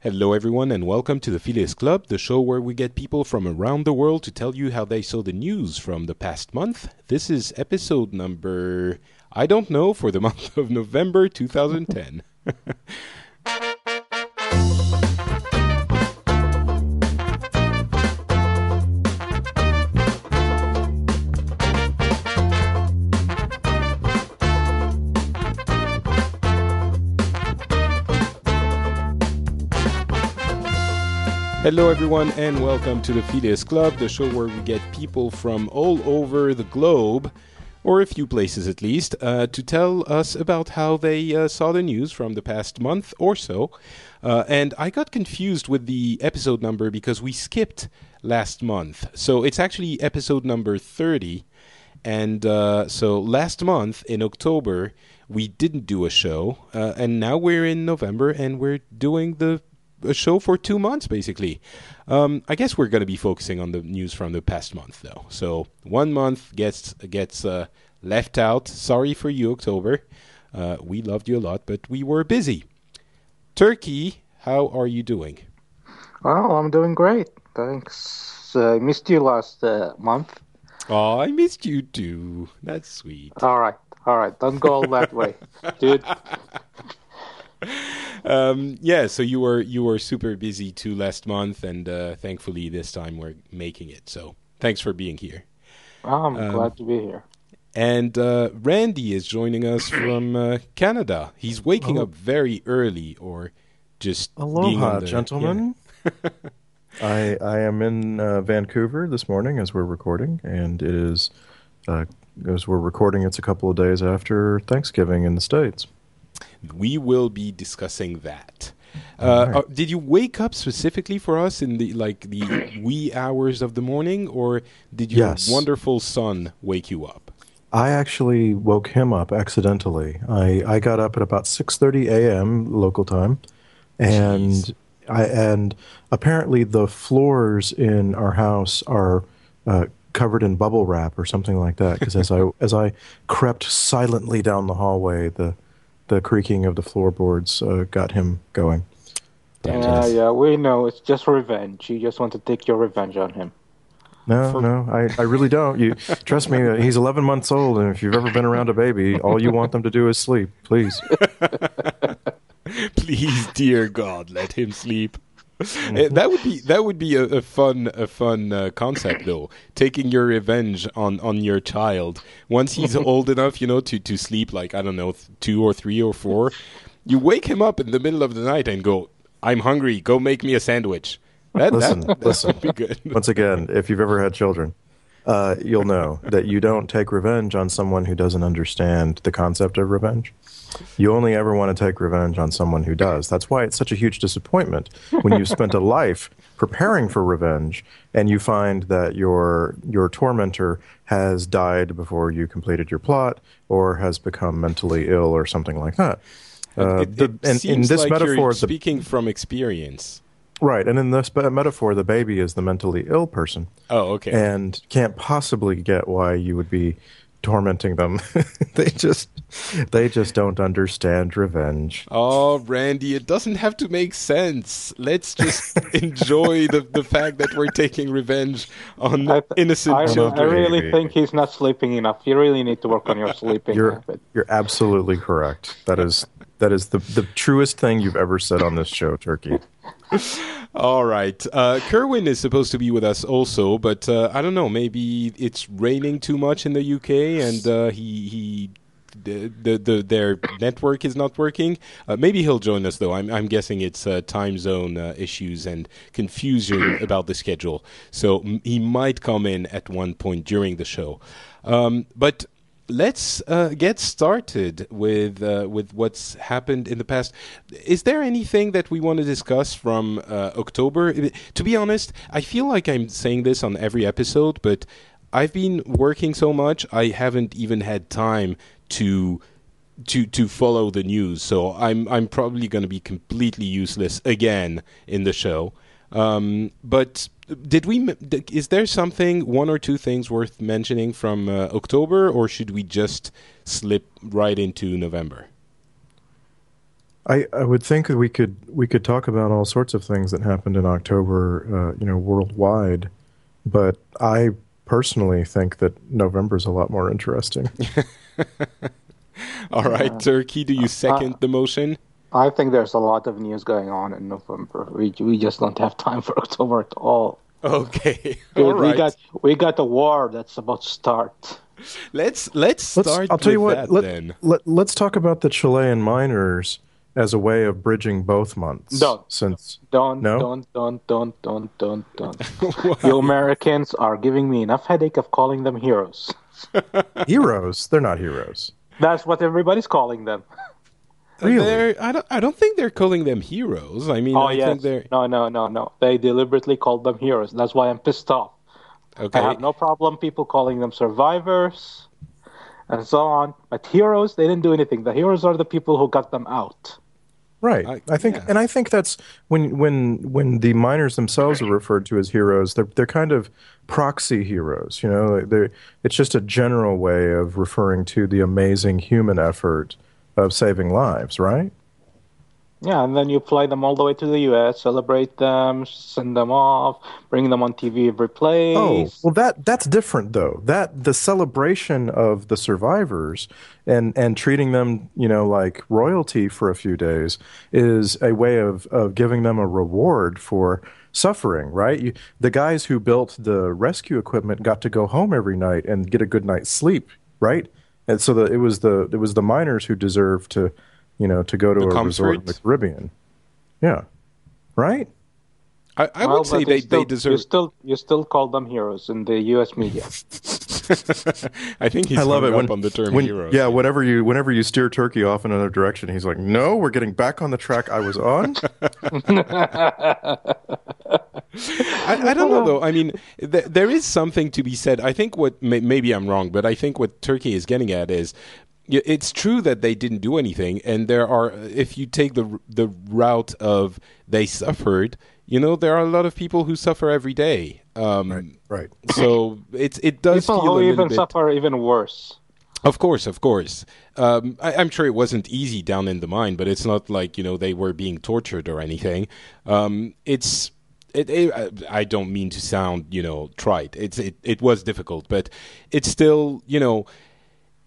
Hello, everyone, and welcome to the Phileas Club, the show where we get people from around the world to tell you how they saw the news from the past month. This is episode number, I don't know, for the month of November 2010. Hello, everyone, and welcome to the Phileas Club, the show where we get people from all over the globe, or a few places at least, uh, to tell us about how they uh, saw the news from the past month or so. Uh, and I got confused with the episode number because we skipped last month. So it's actually episode number 30. And uh, so last month in October, we didn't do a show. Uh, and now we're in November and we're doing the a show for two months, basically. Um, I guess we're going to be focusing on the news from the past month, though. So one month gets gets uh, left out. Sorry for you, October. Uh, we loved you a lot, but we were busy. Turki, how are you doing? Well, I'm doing great. Thanks. Uh, I missed you last uh, month. Oh, I missed you too. That's sweet. All right, all right. Don't go all that way, dude. um, yeah, so you were you were super busy too last month, and uh, thankfully this time we're making it. So thanks for being here. I'm um, glad to be here. And uh, Randy is joining us from uh, Canada. He's waking oh. up very early, or just aloha, the, gentlemen. Yeah. I I am in uh, Vancouver this morning as we're recording, and it is uh, as we're recording. It's a couple of days after Thanksgiving in the states we will be discussing that. Uh, right. uh, did you wake up specifically for us in the like the wee hours of the morning, or did your yes. wonderful son wake you up? I actually woke him up accidentally. I, I got up at about six thirty a.m. local time, and Jeez. I and apparently the floors in our house are uh, covered in bubble wrap or something like that. Because as I as I crept silently down the hallway, the the creaking of the floorboards uh, got him going. Yeah, yeah, we know. It's just revenge. You just want to take your revenge on him. No, For... no, I, I really don't. You trust me. Uh, he's 11 months old, and if you've ever been around a baby, all you want them to do is sleep. Please, please, dear God, let him sleep. Mm-hmm. that would be that would be a, a fun a fun uh, concept though. Taking your revenge on on your child once he's old enough, you know, to to sleep like I don't know two or three or four. You wake him up in the middle of the night and go, "I'm hungry. Go make me a sandwich." That, listen, that, listen. Be good. Once again, if you've ever had children, uh, you'll know that you don't take revenge on someone who doesn't understand the concept of revenge. You only ever want to take revenge on someone who does. That's why it's such a huge disappointment when you've spent a life preparing for revenge and you find that your your tormentor has died before you completed your plot or has become mentally ill or something like that. Uh, it, it the, and in this like metaphor, speaking the, from experience. Right, and in this metaphor, the baby is the mentally ill person. Oh, okay. And can't possibly get why you would be tormenting them. they just they just don't understand revenge. Oh, Randy, it doesn't have to make sense. Let's just enjoy the, the fact that we're taking revenge on I innocent I, children. I really think he's not sleeping enough. You really need to work on your sleeping you're, habit. You're absolutely correct. That is that is the the truest thing you've ever said on this show, Turki. All right. Uh, Kerwin is supposed to be with us also, but uh, I don't know. Maybe it's raining too much in the UK, and uh, he he the, the, the their network is not working. Uh, maybe he'll join us though. I'm I'm guessing it's uh, time zone uh, issues and confusion about the schedule. So m- he might come in at one point during the show. Um, but let's uh, get started with uh, with what's happened in the past. Is there anything that we want to discuss from uh, October? To be honest, I feel like I'm saying this on every episode, but I've been working so much, I haven't even had time to to to follow the news. So I'm I'm probably going to be completely useless again in the show. Um, but did we? Is there something, one or two things worth mentioning from uh, October, or should we just slip right into November? I, I would think that we could we could talk about all sorts of things that happened in October, uh, you know, worldwide. But I personally think that November is a lot more interesting. all right, yeah. Turki, do you second uh, the motion? I think there's a lot of news going on in November. We we just don't have time for October at all. Okay, all we, right. we got we got the war that's about to start. Let's let's start. Let's, I'll tell you what. Let, then. Let, let's talk about the Chilean miners as a way of bridging both months. Don't. Since don't, no? don't, don't, don't, don't, don't, don't. you Americans are giving me enough headache of calling them heroes. heroes? They're not heroes. That's what everybody's calling them. Really? They're, I don't. I don't think they're calling them heroes. I mean, oh I yes. think they're. No, no, no, no. They deliberately called them heroes. That's why I'm pissed off. Okay. I have no problem people calling them survivors and so on. But heroes, they didn't do anything. The heroes are the people who got them out. Right. I, I think, yeah. and I think that's when when when the miners themselves are referred to as heroes. They're they're kind of proxy heroes. You know, they it's just a general way of referring to the amazing human effort of saving lives. Right. Yeah, and then you fly them all the way to the U.S., celebrate them, send them off, bring them on TV every oh, place. Oh, well, that that's different though. That the celebration of the survivors and and treating them, you know, like royalty for a few days is a way of of giving them a reward for suffering. Right? You, the guys who built the rescue equipment got to go home every night and get a good night's sleep. Right? And so the, it was the it was the miners who deserved to you know, to go to the a resort in the Caribbean. Yeah. Right? I, I well, would say they, still, they deserve. You still, you still call them heroes in the U.S. media. I think he's I love it when, on the term when, hero. Yeah, whenever you whenever you steer Turki off in another direction, he's like, "No, we're getting back on the track I was on." I, I, don't know though. I mean, th- there is something to be said. I think what may, maybe I'm wrong, but I think what Turki is getting at is it's true that they didn't do anything, and there are. If you take the the route of they suffered, you know, there are a lot of people who suffer every day. Um, right. Right. So it's it does people feel who even bit, suffer even worse. Of course, of course. Um, I, am sure it wasn't easy down in the mine, but it's not like you know they were being tortured or anything. Um, it's it, it, I don't mean to sound you know trite. It's it, it was difficult, but it's still you know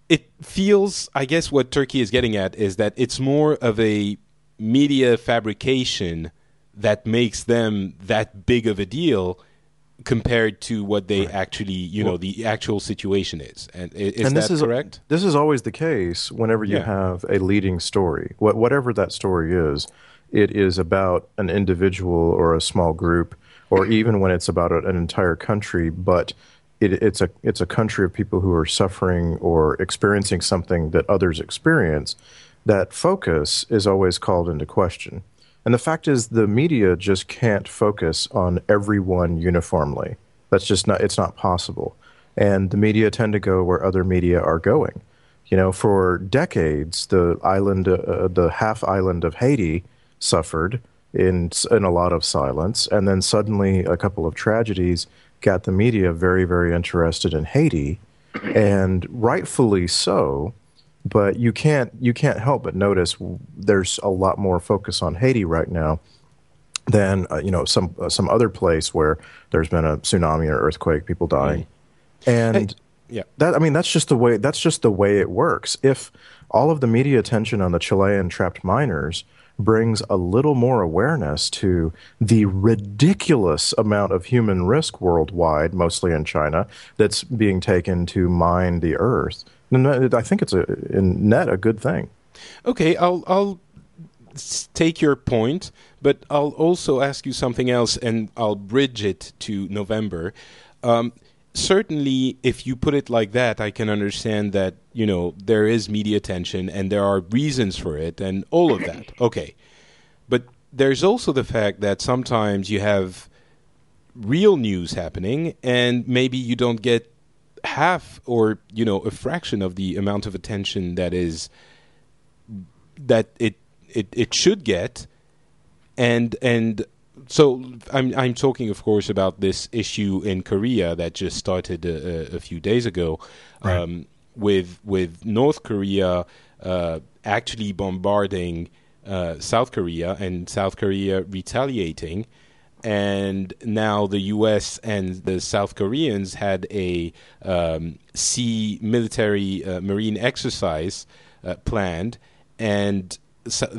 it feels, I guess, what Turki is getting at is that it's more of a media fabrication that makes them that big of a deal compared to what they right. actually, you well, know, the actual situation is. And is and this is, correct? This is always the case whenever you yeah. have a leading story. What, whatever that story is, it is about an individual or a small group, or even when it's about an entire country, but it, it's a it's a country of people who are suffering or experiencing something that others experience, that focus is always called into question. And the fact is, the media just can't focus on everyone uniformly. That's just not it's not possible. And the media tend to go where other media are going. You know, for decades, the island, uh, the half island of Haiti, suffered in in a lot of silence, and then suddenly a couple of tragedies got the media very, very interested in Haiti, and rightfully so. But you can't you can't help but notice there's a lot more focus on Haiti right now than uh, you know some uh, some other place where there's been a tsunami or earthquake, people dying, mm. and hey, yeah, that I mean that's just the way that's just the way it works. If all of the media attention on the Chilean trapped miners brings a little more awareness to the ridiculous amount of human risk worldwide, mostly in China, that's being taken to mine the earth. And I think it's a in net a good thing. Okay, I'll I'll take your point, but I'll also ask you something else, and I'll bridge it to November. Um, certainly, if you put it like that, I can understand that you know there is media attention and there are reasons for it and all of that. Okay, but there's also the fact that sometimes you have real news happening and maybe you don't get half or you know a fraction of the amount of attention that is that it it, it should get and and so I'm I'm talking, of course, about this issue in Korea that just started a, a few days ago, right. um, with with North Korea uh, actually bombarding uh, South Korea and South Korea retaliating. And now the U.S. and the South Koreans had a um, sea military uh, marine exercise uh, planned, and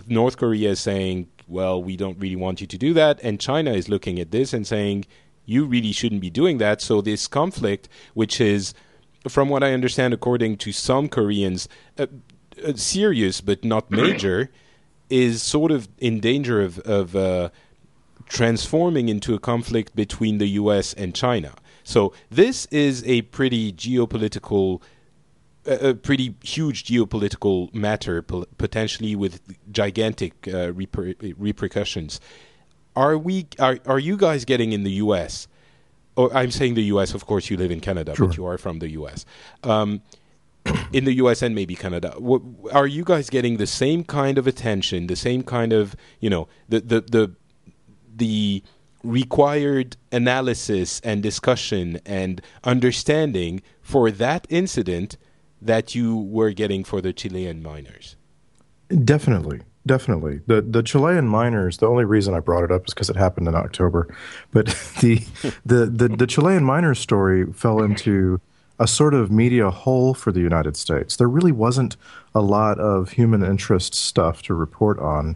North Korea is saying, "Well, we don't really want you to do that," and China is looking at this and saying, "You really shouldn't be doing that." So this conflict, which is from what I understand, according to some Koreans, uh, uh, serious but not major, is sort of in danger of, of uh, transforming into a conflict between the U.S. and China. So this is a pretty geopolitical, a pretty huge geopolitical matter, potentially with gigantic uh, reper- repercussions. Are we? Are are you guys getting in the U.S or I'm saying the U.S. Of course, you live in Canada, sure. but you are from the U.S. Um, in the U.S. and maybe Canada, what, are you guys getting the same kind of attention, the same kind of you know the the the the required analysis and discussion and understanding for that incident that you were getting for the Chilean miners? Definitely. Definitely. The the Chilean miners, the only reason I brought it up is because it happened in October. But the, the, the, the Chilean miners story fell into a sort of media hole for the United States. There really wasn't a lot of human interest stuff to report on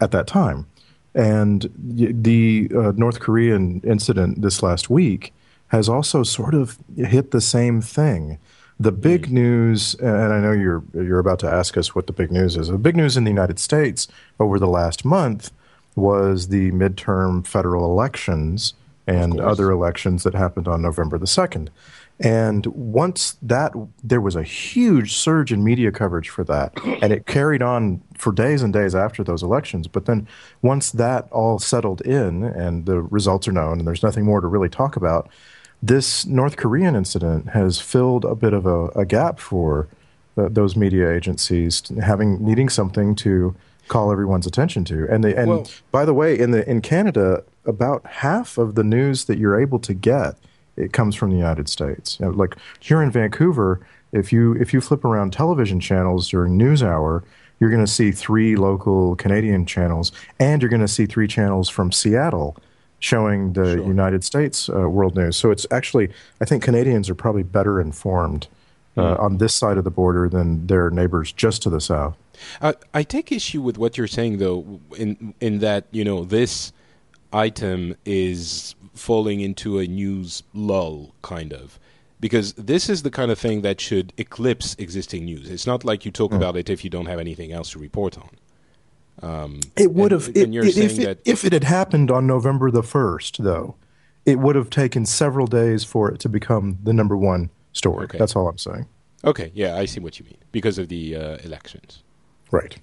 at that time. And the uh, North Korean incident this last week has also sort of hit the same thing. The big mm. news, and I know you're you're about to ask us what the big news is. The big news in the United States over the last month was the midterm federal elections and other elections that happened on November the second. And once that, there was a huge surge in media coverage for that, and it carried on for days and days after those elections. But then, once that all settled in and the results are known, and there's nothing more to really talk about, this North Korean incident has filled a bit of a, a gap for the, those media agencies having needing something to call everyone's attention to. And they, and well, by the way, in the in Canada, about half of the news that you're able to get it comes from the United States. You know, like here in Vancouver, if you if you flip around television channels during news hour, you're going to see three local Canadian channels, and you're going to see three channels from Seattle showing the sure. United States uh, world news. So it's actually, I think Canadians are probably better informed uh, mm. on this side of the border than their neighbors just to the south. Uh, I take issue with what you're saying, though, in in that you know this item is falling into a news lull, kind of. Because this is the kind of thing that should eclipse existing news. It's not like you talk mm. about it if you don't have anything else to report on. Um, it would have, if, it, if it had happened on November the 1st, though, it would have taken several days for it to become the number one story. Okay. That's all I'm saying. Okay, yeah, I see what you mean. Because of the uh, elections. Right.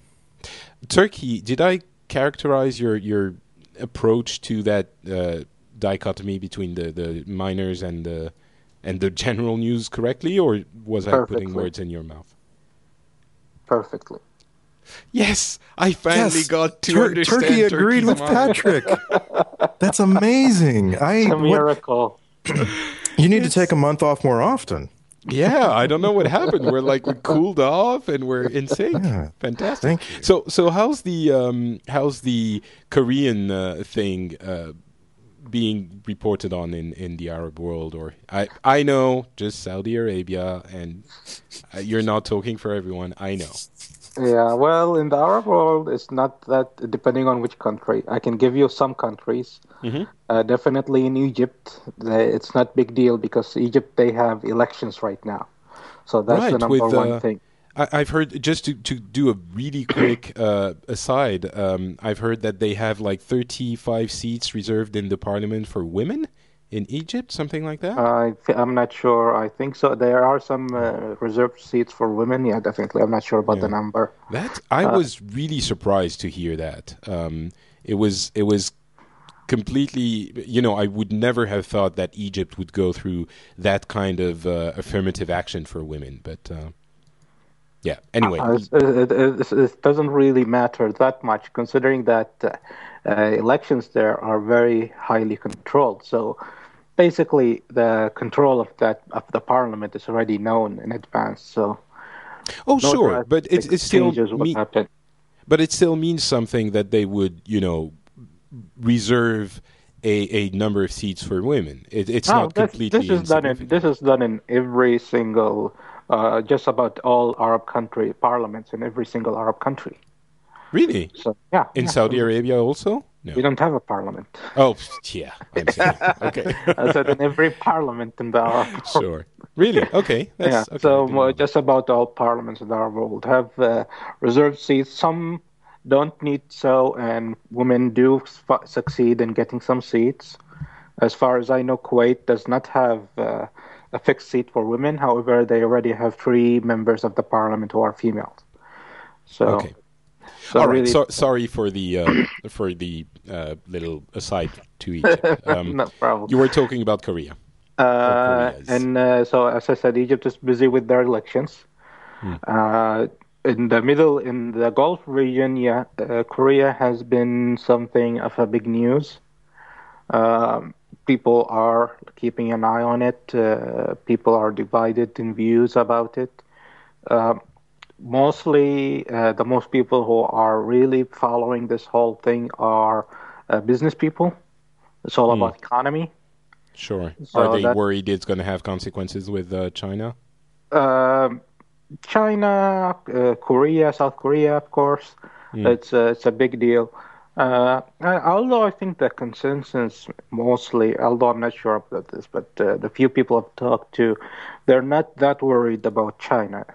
Turki, did I characterize your, your approach to that uh, dichotomy between the, the miners and the, and the general news correctly, or was Perfectly. I putting words in your mouth? Perfectly. Yes, I finally yes. got to Tur- understand. Turki agreed with Patrick. That's amazing. I it's a miracle. What, you need it's, to take a month off more often. Yeah, I don't know what happened. We're like we cooled off and we're in sync. Yeah, Fantastic. So so how's the um, how's the Korean uh, thing uh, being reported on in, in the Arab world? Or I I know just Saudi Arabia, and uh, you're not talking for everyone. I know. Yeah, well, in the Arab world, it's not that depending on which country. I can give you some countries. Mm-hmm. Uh, definitely in Egypt, it's not big deal because Egypt they have elections right now, so that's right, the number with, one uh, thing. I, have heard just to, to do a really quick uh, aside. Um, I've heard that they have like 35 seats reserved in the parliament for women in Egypt, something like that? I th- I'm not sure. I think so. There are some uh, reserved seats for women. Yeah, definitely. I'm not sure about yeah. the number. That I uh, was really surprised to hear that. Um, it was it was completely. You know, I would never have thought that Egypt would go through that kind of uh, affirmative action for women, but. Uh, yeah. Anyway, uh, it, it, it, doesn't really matter that much, considering that uh, elections there are very highly controlled. So basically the control of that of the parliament is already known in advance. So oh, sure, but it's it's still me- but it still means something that they would, you know, reserve a, a number of seats for women. It, it's no, not completely. This is done in this is done in every single, uh, just about all Arab country parliaments in every single Arab country. Really? So yeah. In yeah. Saudi Arabia also. No. We don't have a parliament. Oh yeah, okay. I said in every parliament in the Arab. Sure. Really? Okay. That's, yeah. Okay. So just about all parliaments in the Arab world have uh, reserved seats. Some don't need so, and women do f- succeed in getting some seats. As far as I know, Kuwait does not have uh, a fixed seat for women. However, they already have three members of the parliament who are females. So, okay. So All right. Really, so, sorry for the uh, for the uh, little aside to Egypt. Um, no problem. You were talking about Korea. Uh, and uh, so, as I said, Egypt is busy with their elections. Hmm. In the middle, in the Gulf region, yeah, uh, Korea has been something of a big news. Um, people are keeping an eye on it. Uh, people are divided in views about it. Uh, mostly, uh, the most people who are really following this whole thing are uh, business people. It's all hmm. about economy. Sure. So are they that, worried it's going to have consequences with uh, China? Um, China, uh, Korea, South Korea, of course. Mm. It's uh, it's a big deal. Uh, although I think the consensus mostly, although I'm not sure about this, but uh, the few people I've talked to, they're not that worried about China.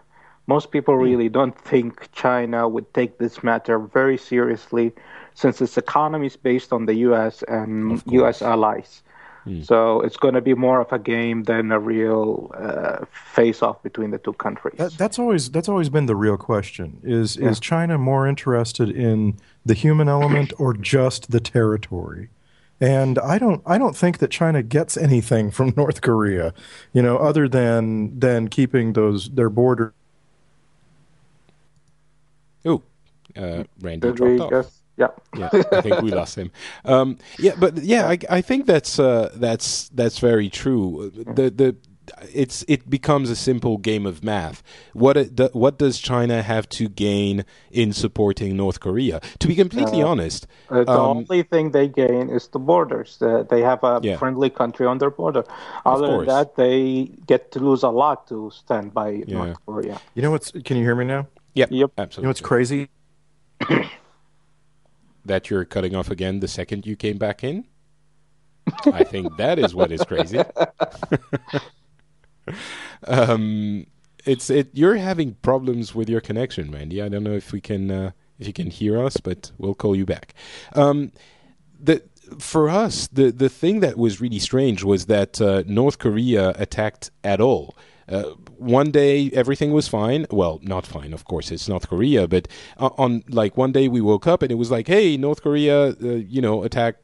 Most people really don't think China would take this matter very seriously, since its economy is based on the U.S. and U.S. allies. Mm. So it's going to be more of a game than a real uh, face-off between the two countries. That, that's always that's always been the real question: is yeah. is China more interested in the human element or just the territory? And I don't I don't think that China gets anything from North Korea, you know, other than than keeping those their border. Oh, uh, Randy dropped off. Yeah, yeah. I think we lost him. Um, yeah, but yeah, I, I think that's uh, that's that's very true. The the it's it becomes a simple game of math. What it, what does China have to gain in supporting North Korea? To be completely uh, honest, uh, the um, only thing they gain is the borders. Uh, they have a yeah. friendly country on their border. Other than that, they get to lose a lot to stand by yeah. North Korea. You know what's? Can you hear me now? Yep. Yep. Absolutely. You know what's crazy? That you're cutting off again the second you came back in. I think that is what is crazy. um, it's it. You're having problems with your connection, Randy. I don't know if we can uh, if you can hear us, but we'll call you back. Um, the for us, the the thing that was really strange was that uh, North Korea attacked at all. Uh, one day everything was fine. Well, not fine, of course. It's North Korea, but uh, on like one day we woke up and it was like, hey, North Korea, uh, you know, attack,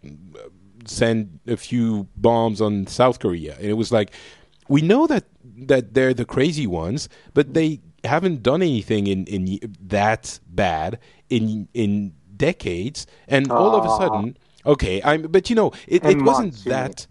send a few bombs on South Korea, and it was like, we know that that they're the crazy ones, but they haven't done anything in in that bad in in decades, and all of a sudden, okay, I'm. But you know, it, it wasn't that.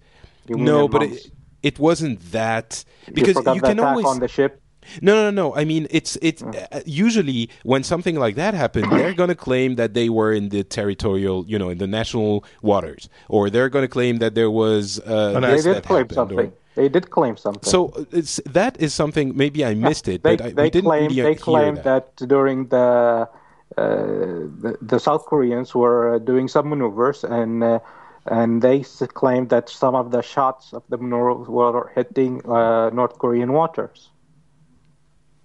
no, but it, it wasn't that because you, you can always on the ship. No, no, no. I mean, it's it's mm. uh, usually when something like that happened, they're going to claim that they were in the territorial, you know, in the national waters, or they're going to claim that there was. Uh, they did claim something. Or, they did claim something. So uh, it's that is something. Maybe I missed it, they, but I, they didn't claim, really They claimed that. that. during the, uh, the, the South Koreans were doing some maneuvers and uh, and they claimed that some of the shots of the maneuvers were hitting uh, North Korean waters.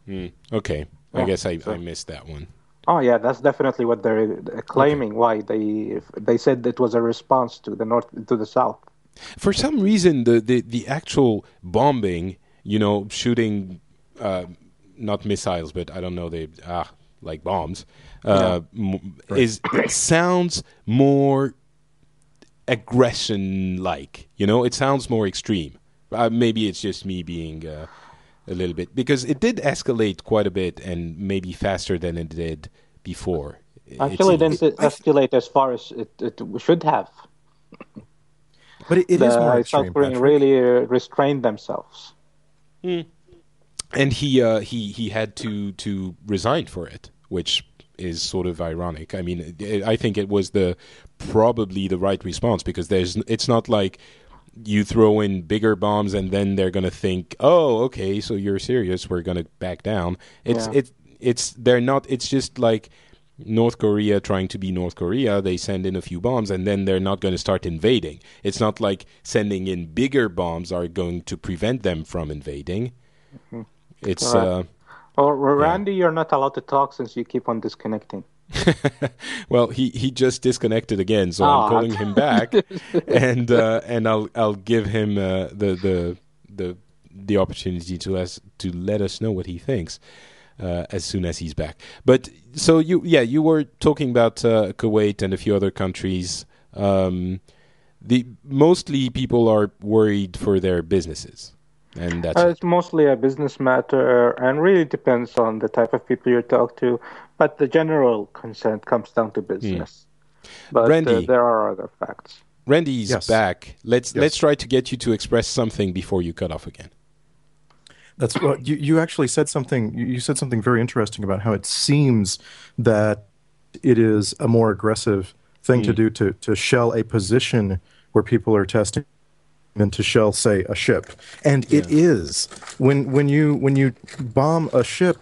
Mm, okay, yeah, I guess I, so. I missed that one. Oh yeah, that's definitely what they're claiming. Okay. Why they they said it was a response to the north to the south. For some reason, the the, the actual bombing, you know, shooting, uh, not missiles, but I don't know, they ah like bombs, uh, yeah. m- is sounds more aggression like. You know, it sounds more extreme. Uh, maybe it's just me being uh, a little bit because it did escalate quite a bit and maybe faster than it did before. Actually, it didn't it, escalate as far as it, it should have. But it, it the, is more extreme. South Korea really uh, restrained themselves. Mm. And he uh, he he had to to resign for it, which is sort of ironic. I mean, I think it was the probably the right response because there's it's not like you throw in bigger bombs and then they're going to think, "Oh, okay, so you're serious. We're going to back down." It's yeah. it it's they're not it's just like North Korea trying to be North Korea, they send in a few bombs and then they're not going to start invading. It's not like sending in bigger bombs are going to prevent them from invading. Mm-hmm. It's right. uh or Randy, yeah. you're not allowed to talk since you keep on disconnecting. well, he, he just disconnected again, so I'm calling him back, and uh, and I'll I'll give him uh, the the the the opportunity to us to let us know what he thinks uh, as soon as he's back. But so you yeah you were talking about uh, Kuwait and a few other countries. Um, the mostly people are worried for their businesses and that's uh, it's mostly a business matter and really depends on the type of people you talk to but the general consent comes down to business mm. but Randy, uh, there are other facts randy's yes. back let's yes. let's try to get you to express something before you cut off again that's well you, you actually said something you said something very interesting about how it seems that it is a more aggressive thing mm. to do to to shell a position where people are testing than to shell, say, a ship. And yeah. it is when when you when you bomb a ship,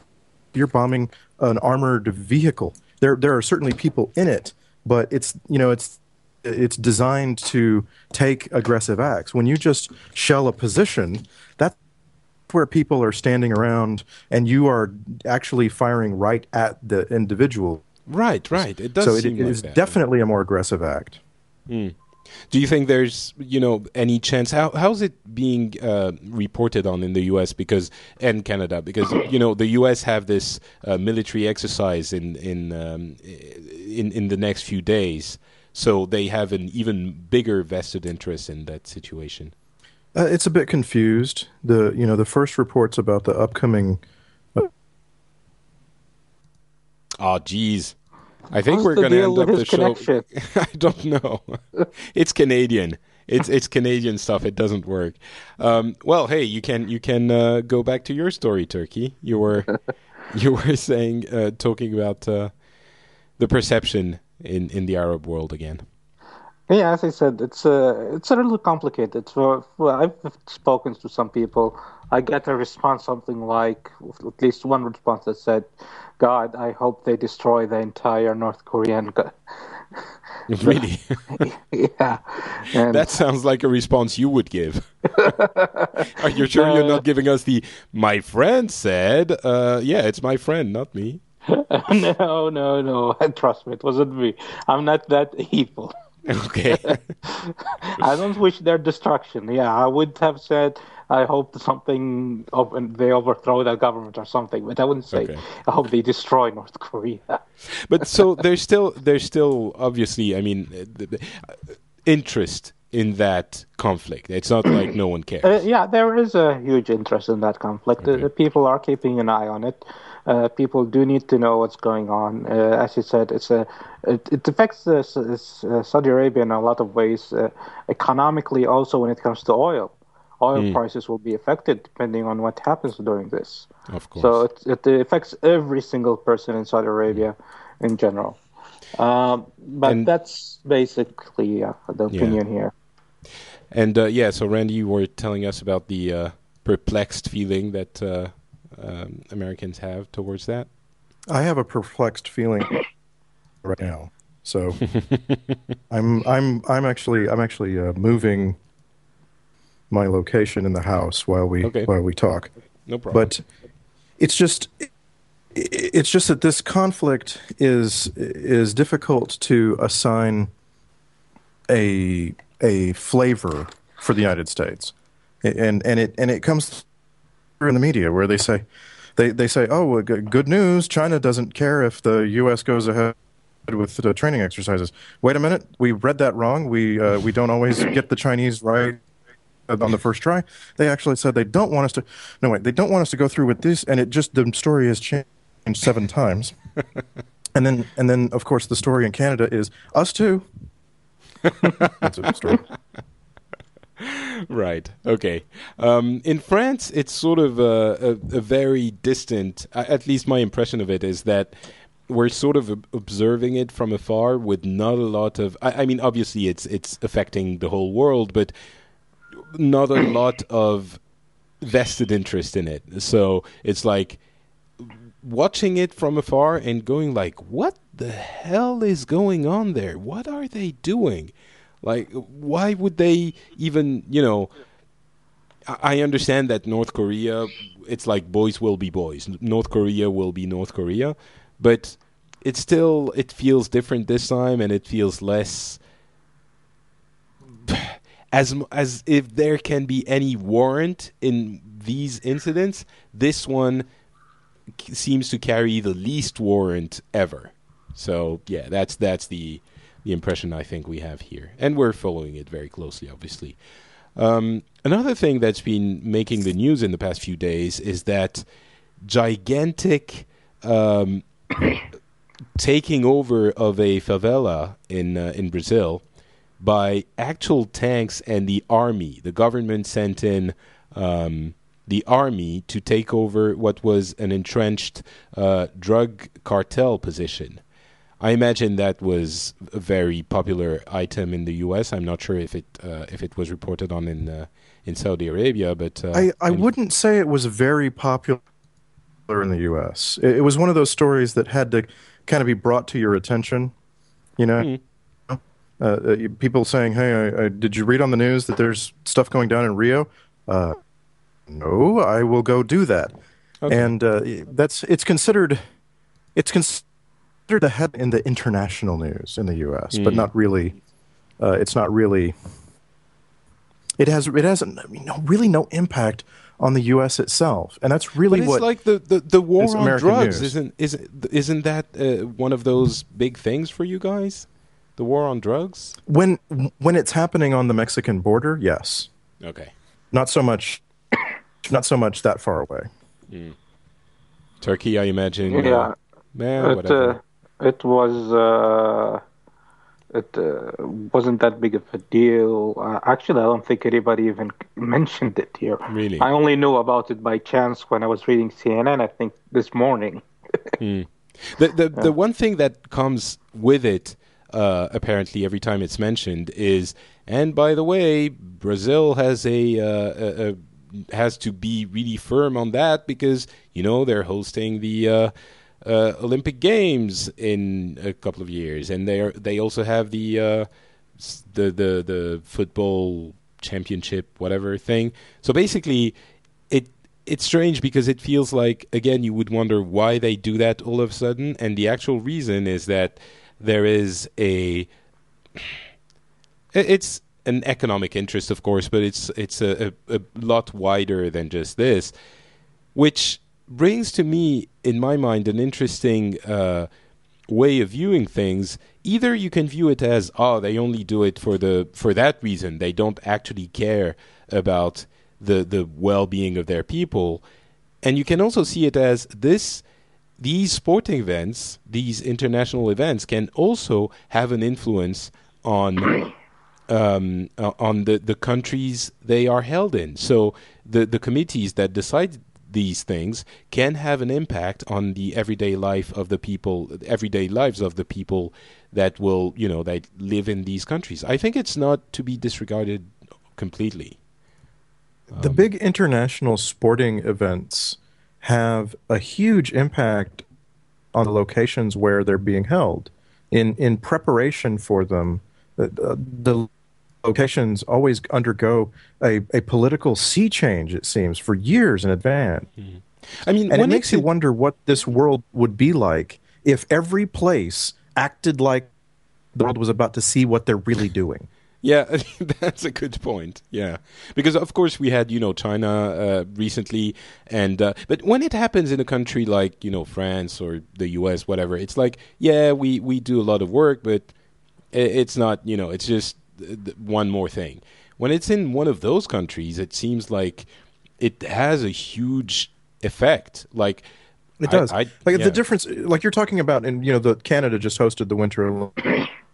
you're bombing an armored vehicle. There there are certainly people in it, but it's you know it's it's designed to take aggressive acts. When you just shell a position, that's where people are standing around, and you are actually firing right at the individual. Right, right. It does. So it, it like is that. definitely a more aggressive act. Mm. Do you think there's you know any chance? How how's it being uh, reported on in the U.S. because and Canada because you know the U.S. have this uh, military exercise in in um, in in the next few days, so they have an even bigger vested interest in that situation. Uh, it's a bit confused. The you know the first reports about the upcoming. Oh, geez. I think What's we're going to end up the connection? show. I don't know. it's Canadian. It's it's Canadian stuff. It doesn't work. Um, well, hey, you can you can uh, go back to your story, Turki. You were you were saying uh, talking about uh, the perception in in the Arab world again. Yeah, as I said, it's a it's a little complicated. For I've spoken to some people. I get a response something like at least one response that said, God, I hope they destroy the entire North Korean. really? yeah. And that sounds like a response you would give. Are you sure uh, you're not giving us the my friend said? Uh, yeah, it's my friend, not me. no, no, no. Trust me, it wasn't me. I'm not that evil. Okay. I don't wish their destruction. Yeah, I would have said I hope something they overthrow that government or something, but I wouldn't say okay. I hope they destroy North Korea. but so there's still there's still obviously I mean the, the, uh, interest in that conflict. It's not like no one cares. Uh, yeah, there is a huge interest in that conflict. Okay. people are keeping an eye on it. Uh, people do need to know what's going on. Uh, as you said, it's a it, it affects uh, Saudi Arabia in a lot of ways, uh, economically also when it comes to oil oil mm. prices will be affected depending on what happens during this. Of course. So it, it affects every single person in Saudi Arabia mm. in general. Um, but and, that's basically uh, the opinion yeah. here. And uh, yeah, so Randy, you were telling us about the uh, perplexed feeling that uh, um, Americans have towards that. I have a perplexed feeling right now. So I'm I'm I'm actually I'm actually uh, moving my location in the house while we okay. while we talk. No problem. But it's just it's just that this conflict is is difficult to assign a a flavor for the United States, and and it and it comes through in the media where they say they they say oh good news China doesn't care if the U.S. goes ahead with the training exercises. Wait a minute, we read that wrong. We uh, we don't always get the Chinese right on the first try. They actually said they don't want us to. No, wait, they don't want us to go through with this, and it just the story has changed seven times. and then, and then, of course, the story in Canada is us too. That's a story. right. Okay. Um, in France, it's sort of a, a, a very distant. at least my impression of it is that we're sort of observing it from afar with not a lot of. I, I mean, obviously, it's it's affecting the whole world, but not a lot of vested interest in it. So it's like watching it from afar and going like, "What the hell is going on there? What are they doing? Like, why would they even, you know?" I understand that North Korea, it's like boys will be boys. North Korea will be North Korea, but it still it feels different this time, and it feels less as as if there can be any warrant in these incidents. This one seems to carry the least warrant ever. So yeah, that's that's the the impression I think we have here, and we're following it very closely, obviously. Um, another thing that's been making the news in the past few days is that gigantic um, taking over of a favela in uh, in Brazil by actual tanks and the army. The government sent in um, the army to take over what was an entrenched uh, drug cartel position. I imagine that was a very popular item in the U.S. I'm not sure if it uh, if it was reported on in uh, in Saudi Arabia, but uh, I, I wouldn't say it was very popular in the U.S. It, it, was one of those stories that had to kind of be brought to your attention. You know, mm. people saying, "Hey, I, I, did you read on the news that there's stuff going down in Rio?" Uh, no, I will go do that. Okay. And uh, that's it's considered it's considered the head in the international news in the U.S., mm. but not really. Uh, it's not really. It has it has no, really no impact on the U.S. itself, and that's really but it's what. like the, the, the war on drugs, news. isn't isn't isn't that uh, one of those big things for you guys? The war on drugs. When when it's happening on the Mexican border, yes. Okay. Not so much not so much that far away. Mm. Turki, I imagine. Yeah, uh, man, it, uh, it was. Uh, it uh, wasn't that big of a deal. Uh, actually, I don't think anybody even mentioned it here. Really, I only knew about it by chance when I was reading CNN. I think this morning. mm. The the the one thing that comes with it. Uh, apparently every time it's mentioned is and by the way brazil has a, uh, a, a has to be really firm on that because you know they're hosting the uh, uh, Olympic Games in a couple of years, and they are, they also have the uh, the the the football championship whatever thing. So basically, it it's strange because it feels like again you would wonder why they do that all of a sudden, and the actual reason is that there is a it's an economic interest, of course, but it's it's a, a, a, lot wider than just this, which brings to me, in my mind, an interesting uh, way of viewing things. Either you can view it as, oh, they only do it for the for that reason; they don't actually care about the the well being of their people, and you can also see it as this. These sporting events, these international events, can also have an influence on um, uh, on the, the countries they are held in. So the, the committees that decide these things can have an impact on the everyday life of the people, everyday lives of the people that will, you know, that live in these countries. I think it's not to be disregarded completely. The um, big international sporting events have a huge impact on the locations where they're being held. In in preparation for them, the, the locations always undergo a, a political sea change, it seems, for years in advance. Mm-hmm. I mean, and it makes you wonder what this world would be like if every place acted like the world was about to see what they're really doing. Yeah, that's a good point. Yeah, because of course we had you know China uh, recently, and uh, but when it happens in a country like you know France or the U.S. whatever, it's like yeah we we do a lot of work, but it's not you know it's just one more thing. When it's in one of those countries, it seems like it has a huge effect. Like it does. I, I, like yeah. the difference, like you're talking about, and you know, the Canada just hosted the Winter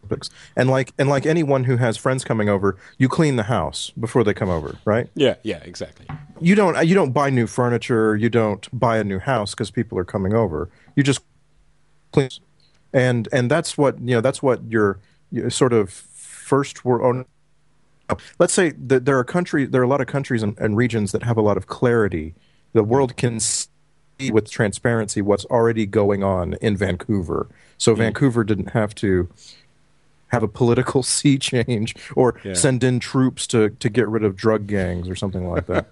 Olympics, and like and like anyone who has friends coming over, you clean the house before they come over, right? Yeah, yeah, exactly. You don't you don't buy new furniture, you don't buy a new house because people are coming over. You just clean and and that's what you know. That's what your, your sort of first world. Oh, let's say that there are countries, there are a lot of countries and, and regions that have a lot of clarity. The world can see with transparency what's already going on in Vancouver. So mm Vancouver didn't have to have a political sea change or yeah. send in troops to, to get rid of drug gangs or something like that.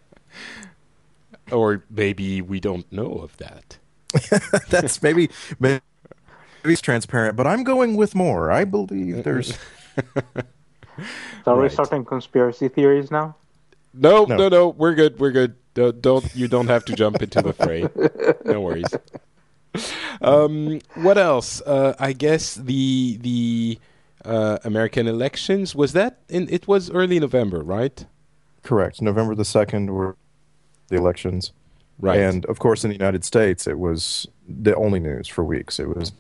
or maybe we don't know of that. That's maybe, maybe it's transparent, but I'm going with more. I believe there's. So are right. we starting conspiracy theories now? No, no, no, no. We're good. We're good. Don't, don't you don't have to jump into the fray. No worries. Um, what else? Uh, I guess the the uh, American elections was that in it was early November, right? Correct. November the second were the elections. Right. And of course, in the United States, it was the only news for weeks. It was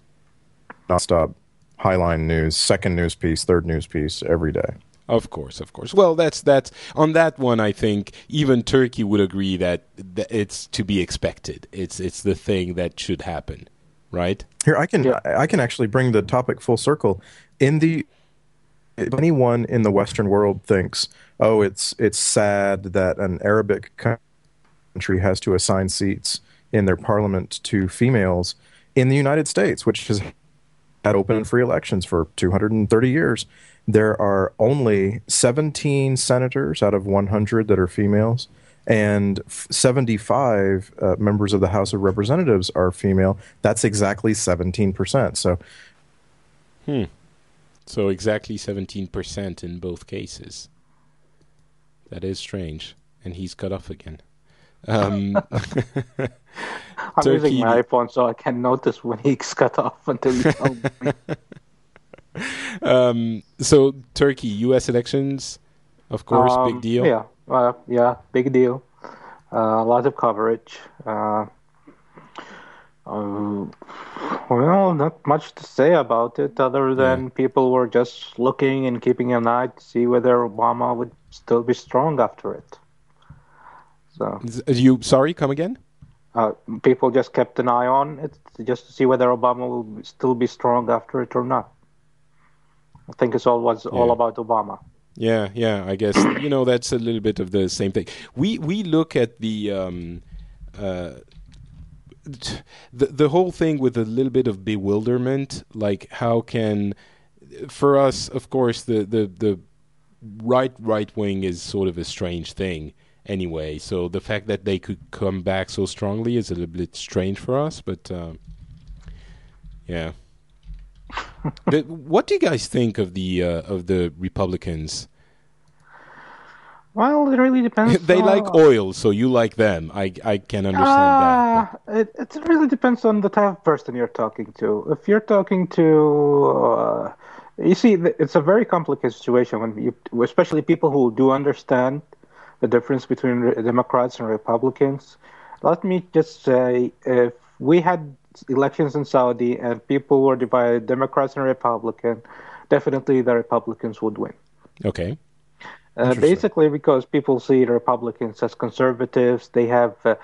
nonstop, highline news, second news piece, third news piece every day. Of course, of course. Well, that's that's on that one. I think even Turki would agree that, that it's to be expected. It's it's the thing that should happen, right? Here, I can yeah. I can actually bring the topic full circle. In the anyone in the Western world thinks, oh, it's it's sad that an Arabic country has to assign seats in their parliament to females in the United States, which has had open and free elections for 230 years there are only 17 senators out of 100 that are females, and 75 uh, members of the House of Representatives are female. That's exactly 17%. So, hmm. So exactly 17% in both cases. That is strange. And he's cut off again. Um, I'm Turki... using my iPhone so I can notice when he's cut off until you tell me. um, so Turki, U.S. elections, of course, um, big deal. Yeah, uh, yeah, big deal. Uh, a lot of coverage. Uh, uh, well, not much to say about it other than yeah. people were just looking and keeping an eye to see whether Obama would still be strong after it. So, you sorry, come again? Uh, people just kept an eye on it just to see whether Obama will still be strong after it or not. I think it's all was yeah. all about Obama. Yeah, yeah. I guess you know that's a little bit of the same thing. We we look at the um, uh, the the whole thing with a little bit of bewilderment. Like, how can for us, of course, the the the right right wing is sort of a strange thing anyway. So the fact that they could come back so strongly is a little bit strange for us. But um, yeah but what do you guys think of the uh, of the Republicans? Well, it really depends. they uh, like oil, so you like them. I I can understand uh, that. It it really depends on the type of person you're talking to. If you're talking to, uh, you see, it's a very complicated situation when you, especially people who do understand the difference between Democrats and Republicans. Let me just say, if we had elections in Saudi and people were divided, Democrats and Republican, definitely the Republicans would win. Okay. Uh, basically, because people see Republicans as conservatives, they have, uh,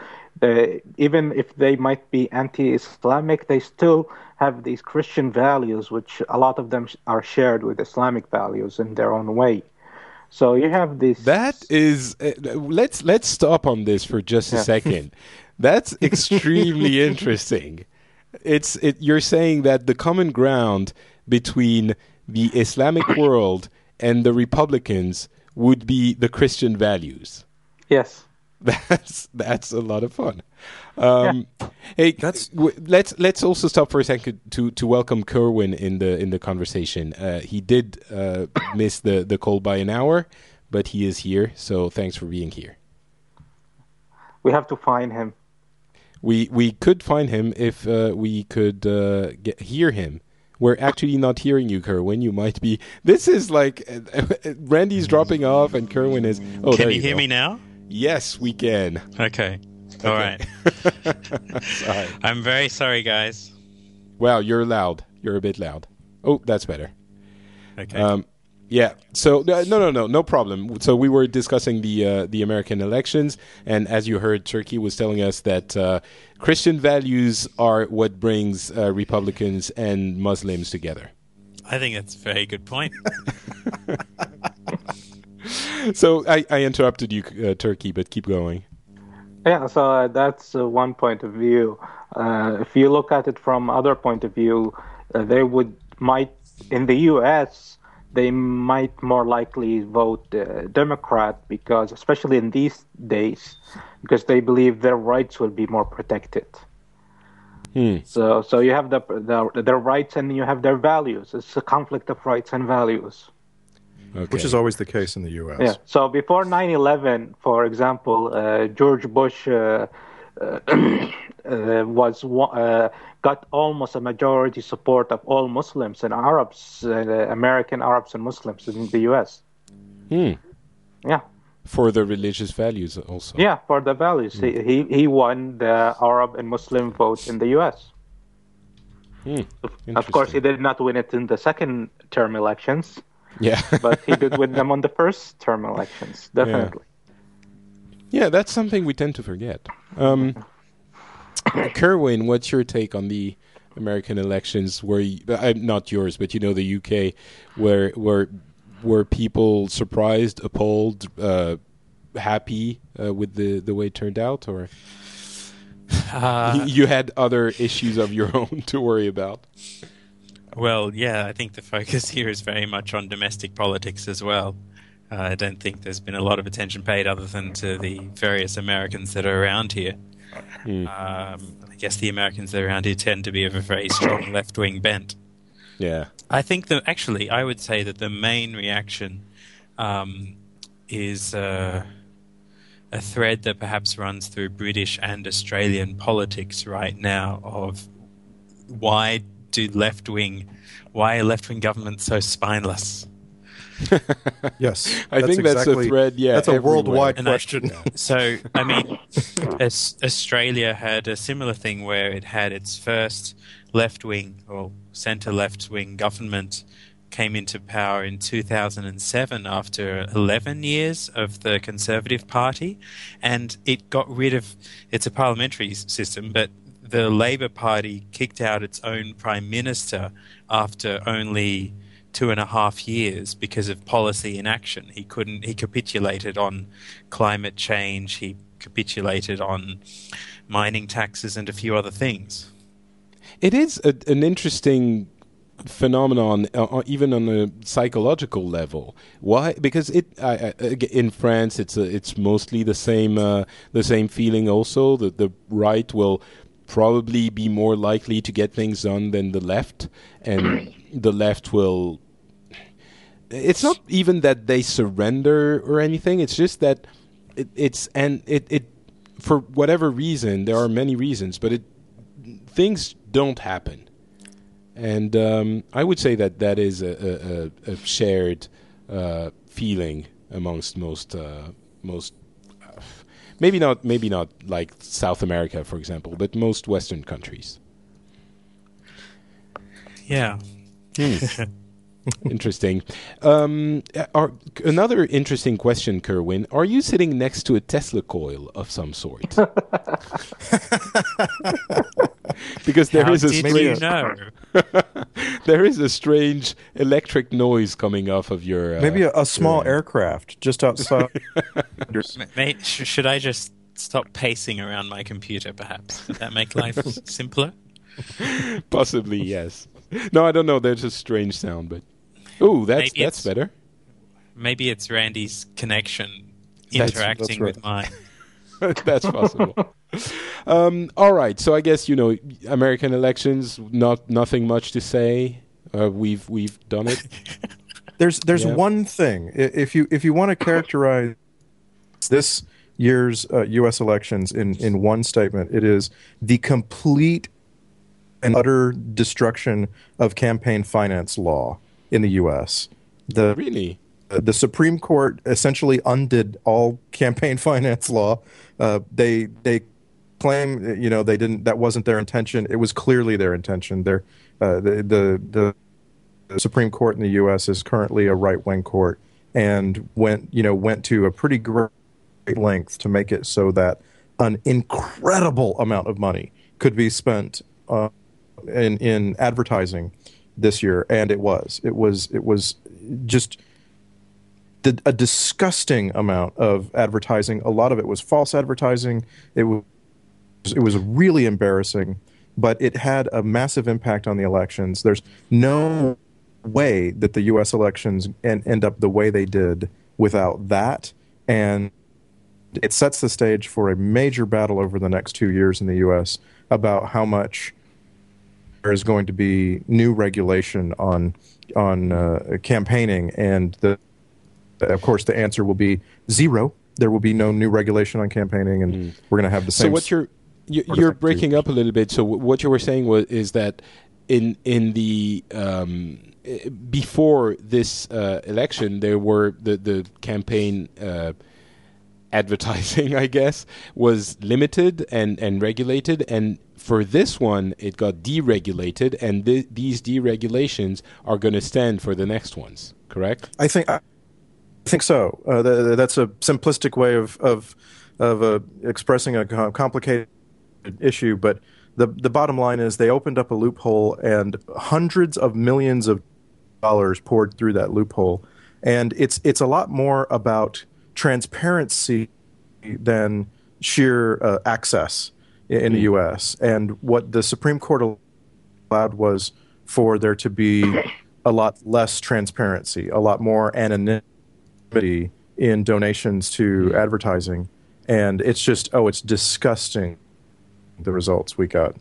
even if they might be anti-Islamic, they still have these Christian values, which a lot of them are shared with Islamic values in their own way. So you have this. That is, uh, let's let's stop on this for just a yeah. second. That's extremely interesting it's it, you're saying that the common ground between the Islamic world and the Republicans would be the Christian values. Yes. That's that's a lot of fun. Um, yeah. Hey, that's w- let's let's also stop for a second to to welcome Kerwin in the in the conversation. Uh, he did uh, miss the the call by an hour, but he is here. So thanks for being here. We have to find him we we could find him if uh, we could uh, get, hear him. We're actually not hearing you, Kerwin. You might be. This is like Randy's dropping off, and Kerwin is. Oh, can you, you hear go. me now? Yes, we can. Okay. All okay. right. sorry. I'm very sorry, guys. Wow, you're loud. You're a bit loud. Oh, that's better. Okay. Um, Yeah. So uh, no, no, no, no problem. So we were discussing the uh, the American elections, and as you heard, Turki was telling us that uh, Christian values are what brings uh, Republicans and Muslims together. I think that's a very good point. so I, I, interrupted you, uh, Turki, but keep going. Yeah, so uh, that's one point of view. if you look at it from other point of view, they would might in the U.S they might more likely vote uh, Democrat because, especially in these days, because they believe their rights will be more protected. Hmm. So, so you have the, the their rights and you have their values. It's a conflict of rights and values. Okay. Which is always the case in the U.S. Yeah. So before 9/11, for example, uh, George Bush uh, uh, uh was uh, got almost a majority support of all Muslims and Arabs, uh, American Arabs and Muslims in the U.S. Hmm. Yeah. For the religious values, also. Yeah, for the values, hmm. he he won the Arab and Muslim vote in the U.S. Hmm. Of course, he did not win it in the second term elections. Yeah, but he did win them on the first term elections, definitely. Yeah, yeah that's something we tend to forget. Um, Kerwin, what's your take on the American elections? Where you, uh, not yours, but you know the UK, where where were people surprised, appalled, uh, happy uh, with the the way it turned out, or uh, you, had other issues of your own to worry about? Well, yeah, I think the focus here is very much on domestic politics as well. Uh, I don't think there's been a lot of attention paid other than to the various Americans that are around here. Mm. Um, I guess the Americans around here tend to be of a very strong left wing bent. Yeah. I think that actually, I would say that the main reaction um, is uh, a thread that perhaps runs through British and Australian politics right now of why do left wing, why are left wing governments so spineless? Yes, I think that's exactly, a thread. Yeah, that's a everywhere. worldwide and question. I, so, I mean, Australia had a similar thing where it had its first left wing or centre left wing government came into power in 2007 after 11 years of the Conservative Party, and it got rid of. It's a parliamentary system, but the Labour Party kicked out its own prime minister after only two and a half years because of policy inaction. He couldn't. He capitulated on climate change. He capitulated on mining taxes and a few other things. It is a, an interesting phenomenon, uh, uh even on a psychological level. Why? Because it uh, in France, it's a, it's mostly the same uh, the same feeling. Also, that the right will probably be more likely to get things done than the left, and the left will it's not even that they surrender or anything. It's just that it, it's and it, it for whatever reason there are many reasons, but it things don't happen, and um, I would say that that is a, a, a shared uh, feeling amongst most uh, most. Uh, maybe not, maybe not like South America, for example, but most Western countries. Yeah. Hmm. interesting. Um, are, another interesting question, Kerwin. Are you sitting next to a Tesla coil of some sort? because there How is a strange, you know? there is a strange electric noise coming off of your. Uh, Maybe a, a small your, aircraft just outside. Mate, should I just stop pacing around my computer? Perhaps would that make life simpler? Possibly, yes. No, I don't know. There's a strange sound, but Oh, that's maybe that's better. Maybe it's Randy's connection interacting that's, that's right. with mine. that's possible. um, all right, so I guess you know American elections. Not nothing much to say. Uh, we've we've done it. there's there's yeah. one thing. If you if you want to characterize this year's uh, U.S. elections in in one statement, it is the complete and utter destruction of campaign finance law in the U.S. The really the Supreme Court essentially undid all campaign finance law. Uh, they they claim you know they didn't that wasn't their intention. It was clearly their intention. Their uh, the the the the Supreme Court in the U.S. is currently a right wing court and went you know went to a pretty great length to make it so that an incredible amount of money could be spent uh, in in advertising this year, and it was it was it was just a disgusting amount of advertising. A lot of it was false advertising. It was it was really embarrassing, but it had a massive impact on the elections. There's no way that the U.S. elections end up the way they did without that, and it sets the stage for a major battle over the next two years in the U.S. about how much is going to be new regulation on on uh, campaigning, and the of course the answer will be zero. There will be no new regulation on campaigning, and mm. we're going to have the same. So what you're you're breaking up a little bit. So what you were saying was is that in in the um, before this uh, election, there were the the campaign. Uh, advertising, I guess, was limited and, and regulated. And for this one, it got deregulated, and th- these deregulations are going to stand for the next ones. Correct? I think I think so. Uh, th- that's a simplistic way of of of uh, expressing a complicated issue, but the the bottom line is they opened up a loophole, and hundreds of millions of dollars poured through that loophole, and it's it's a lot more about transparency than sheer uh, access in the hmm. U.S. And what the Supreme Court allowed was for there to be a lot less transparency, a lot more anonymity in donations to hmm. advertising. And it's just, oh, it's disgusting the results we got.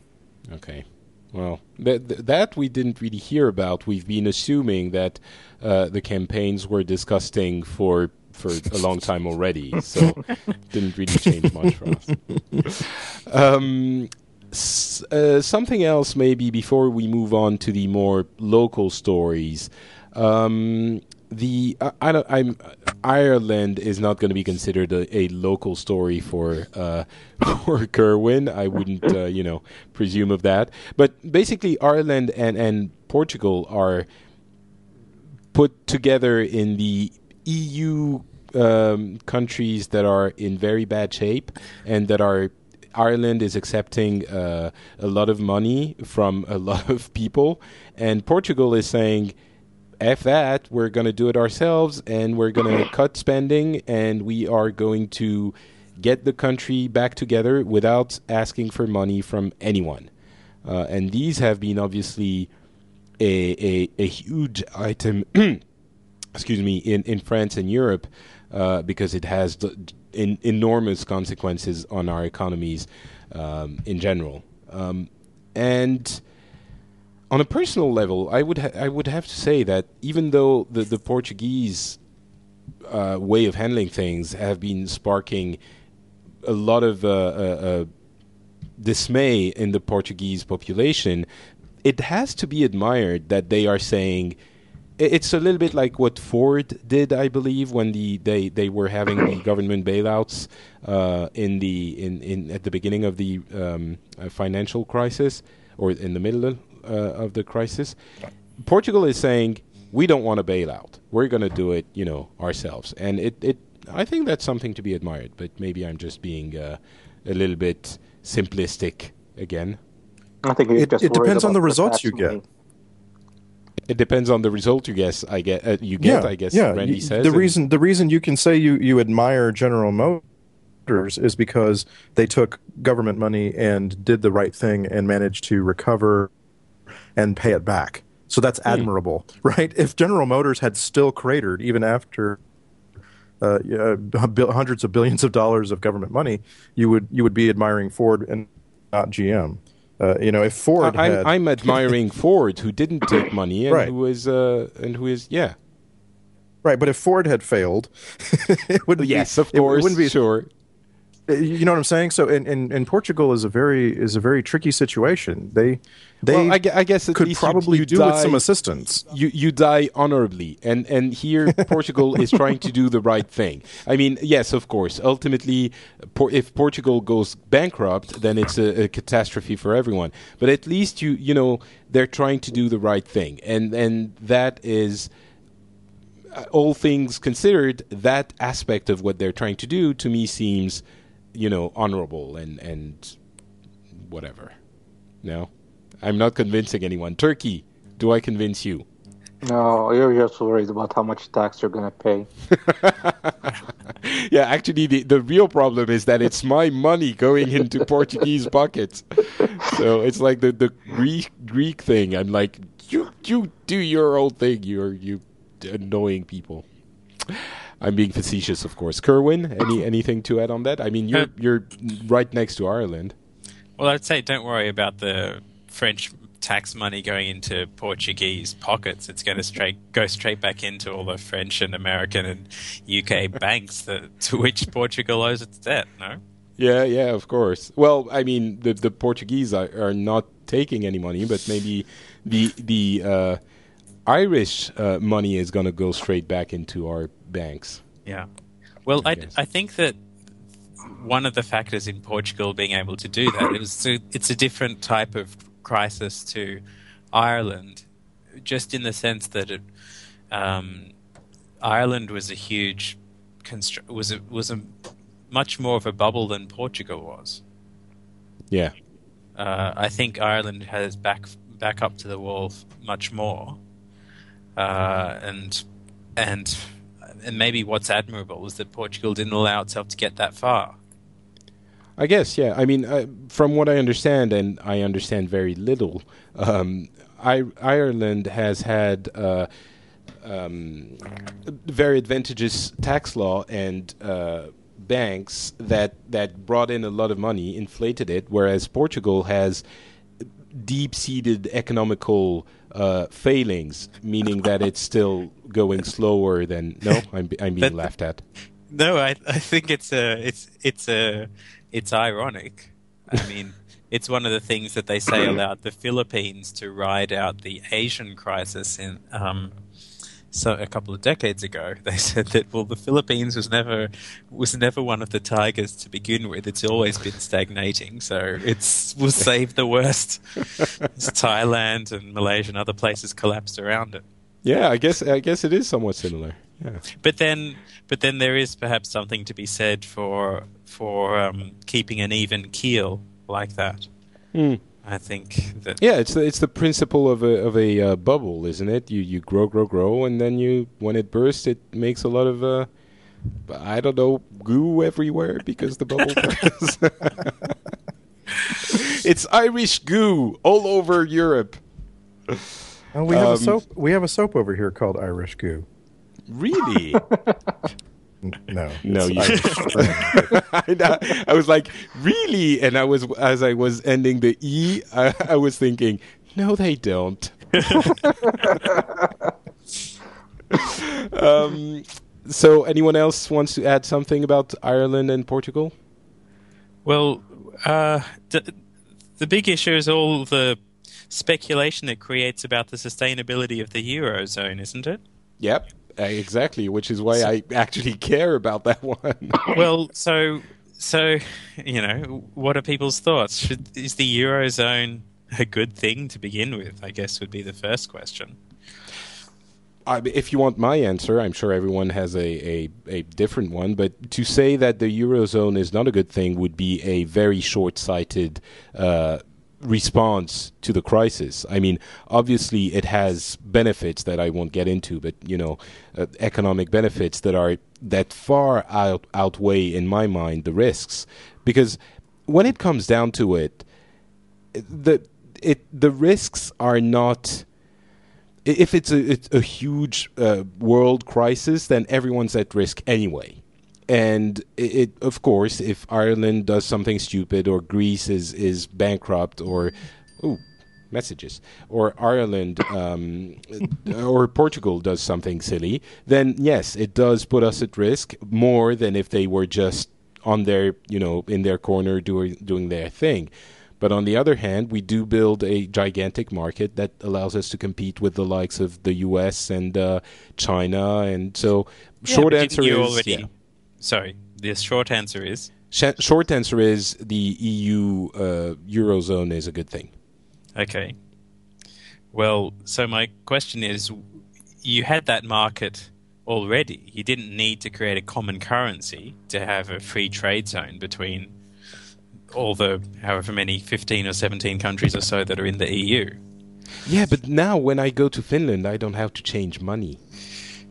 Okay. Well, that that we didn't really hear about. We've been assuming that uh, the campaigns were disgusting for for a long time already, so didn't really change much for us. Um, s- uh, something else, maybe before we move on to the more local stories. Um, the I, I don't, I'm Ireland is not going to be considered a, a local story for uh, for Kerwin. I wouldn't uh, you know presume of that. But basically, Ireland and and Portugal are put together in the EU um, countries that are in very bad shape and that are Ireland is accepting uh, a lot of money from a lot of people, and Portugal is saying, "F that, we're going to do it ourselves, and we're going to cut spending, and we are going to get the country back together without asking for money from anyone." Uh, and these have been obviously a a, a huge item. excuse me, in, in France and Europe, uh, because it has in, enormous consequences on our economies um, in general. Um, and on a personal level, I would ha- I would have to say that even though the the Portuguese uh, way of handling things have been sparking a lot of uh, uh, uh dismay in the Portuguese population, it has to be admired that they are saying it's a little bit like what Ford did, I believe, when the they, they were having the government bailouts uh, in the in, in at the beginning of the um, uh, financial crisis or in the middle of, uh, of the crisis. Portugal is saying we don't want a bailout. We're going to do it, you know, ourselves, and it, it I think that's something to be admired. But maybe I'm just being uh, a little bit simplistic again. I think it, it depends on the results you get. It depends on the result you guess. I get uh, you get. Yeah, I guess. Yeah. Randy says the reason the reason you can say you you admire General Motors is because they took government money and did the right thing and managed to recover and pay it back. So that's hmm. admirable, right? If General Motors had still cratered even after uh, uh, hundreds of billions of dollars of government money, you would you would be admiring Ford and not GM. Uh, you know, if Ford, I'm. I'm admiring Ford, who didn't take money and right. who is uh, and who is yeah, right. But if Ford had failed, it would yes, be, of course, it wouldn't be sure. Uh, you know what I'm saying? So, in, in, in, Portugal is a very is a very tricky situation. They they well, I, I, guess could probably you, you do die, with some assistance. You you die honorably, and and here Portugal is trying to do the right thing. I mean, yes, of course. Ultimately, if Portugal goes bankrupt, then it's a, a catastrophe for everyone. But at least you you know they're trying to do the right thing, and and that is uh, all things considered, that aspect of what they're trying to do to me seems you know, honorable and and whatever. No, I'm not convincing anyone. Turki, do I convince you? No, you're just worried about how much tax you're gonna pay. yeah, actually, the, the real problem is that it's my money going into Portuguese buckets. So it's like the, the Greek Greek thing. I'm like, you you do your own thing. You're you annoying people. I'm being facetious, of course. Kerwin, any anything to add on that? I mean, you're you're right next to Ireland. Well, I'd say don't worry about the French tax money going into Portuguese pockets. It's going to straight go straight back into all the French and American and UK banks that, to which Portugal owes its debt. No. Yeah, yeah, of course. Well, I mean, the the Portuguese are, are not taking any money, but maybe the the uh, Irish uh, money is going to go straight back into our banks. Yeah. Well, I, I, I, think that one of the factors in Portugal being able to do that is it's a different type of crisis to Ireland, just in the sense that it, um, Ireland was a huge constr- was a, was a much more of a bubble than Portugal was. Yeah. Uh, I think Ireland has back back up to the wall much more, uh, and and and maybe what's admirable is that Portugal didn't allow itself to get that far. I guess, yeah. I mean, uh, from what I understand, and I understand very little, um, I, Ireland has had uh, um, very advantageous tax law and uh, banks that that brought in a lot of money, inflated it, whereas Portugal has deep-seated economical uh, failings, meaning that it's still going slower than. No, I'm, I'm being laughed at. No, I I think it's a it's it's a it's ironic. I mean, it's one of the things that they say allowed the Philippines to ride out the Asian crisis in um, so a couple of decades ago, they said that well, the Philippines was never was never one of the tigers to begin with. It's always been stagnating, so it's will save the worst. Thailand and Malaysia and other places collapsed around it. Yeah, I guess I guess it is somewhat similar. Yeah. But then, but then there is perhaps something to be said for for um, keeping an even keel like that. Hmm. I think that yeah, it's the, it's the principle of a of a uh, bubble, isn't it? You you grow, grow, grow, and then you when it bursts, it makes a lot of uh, I don't know goo everywhere because the bubble bursts. it's Irish goo all over Europe. Oh, we have um, a soap. We have a soap over here called Irish goo. Really? No, no, you. I, I was like, really? And I was as I was ending the e, I, I was thinking, no, they don't. um, so, anyone else wants to add something about Ireland and Portugal? Well, uh, the, the big issue is all the speculation it creates about the sustainability of the eurozone, isn't it? Yep. Uh, exactly, which is why so, I actually care about that one. well, so so you know, what are people's thoughts? Should, is the eurozone a good thing to begin with? I guess would be the first question. I, if you want my answer, I'm sure everyone has a, a, a, different one. But to say that the eurozone is not a good thing would be a very short sighted uh, response to the crisis. I mean, obviously, it has benefits that I won't get into, but you know, uh, economic benefits that are that far out outweigh, in my mind, the risks. Because when it comes down to it, the it the risks are not. If it's a, it's a huge uh, world crisis, then everyone's at risk anyway and it, it, of course if Ireland does something stupid or Greece is is bankrupt or ooh messages or Ireland um, or Portugal does something silly then yes it does put us at risk more than if they were just on their you know in their corner doing doing their thing. But on the other hand, we do build a gigantic market that allows us to compete with the likes of the U.S. and uh, China, and so yeah, short answer is already, yeah. Sorry. The short answer is Sh- short answer is the EU uh, eurozone is a good thing. Okay. Well, so my question is, you had that market already. You didn't need to create a common currency to have a free trade zone between all the however many 15 or 17 countries or so that are in the EU. Yeah, but now when I go to Finland, I don't have to change money.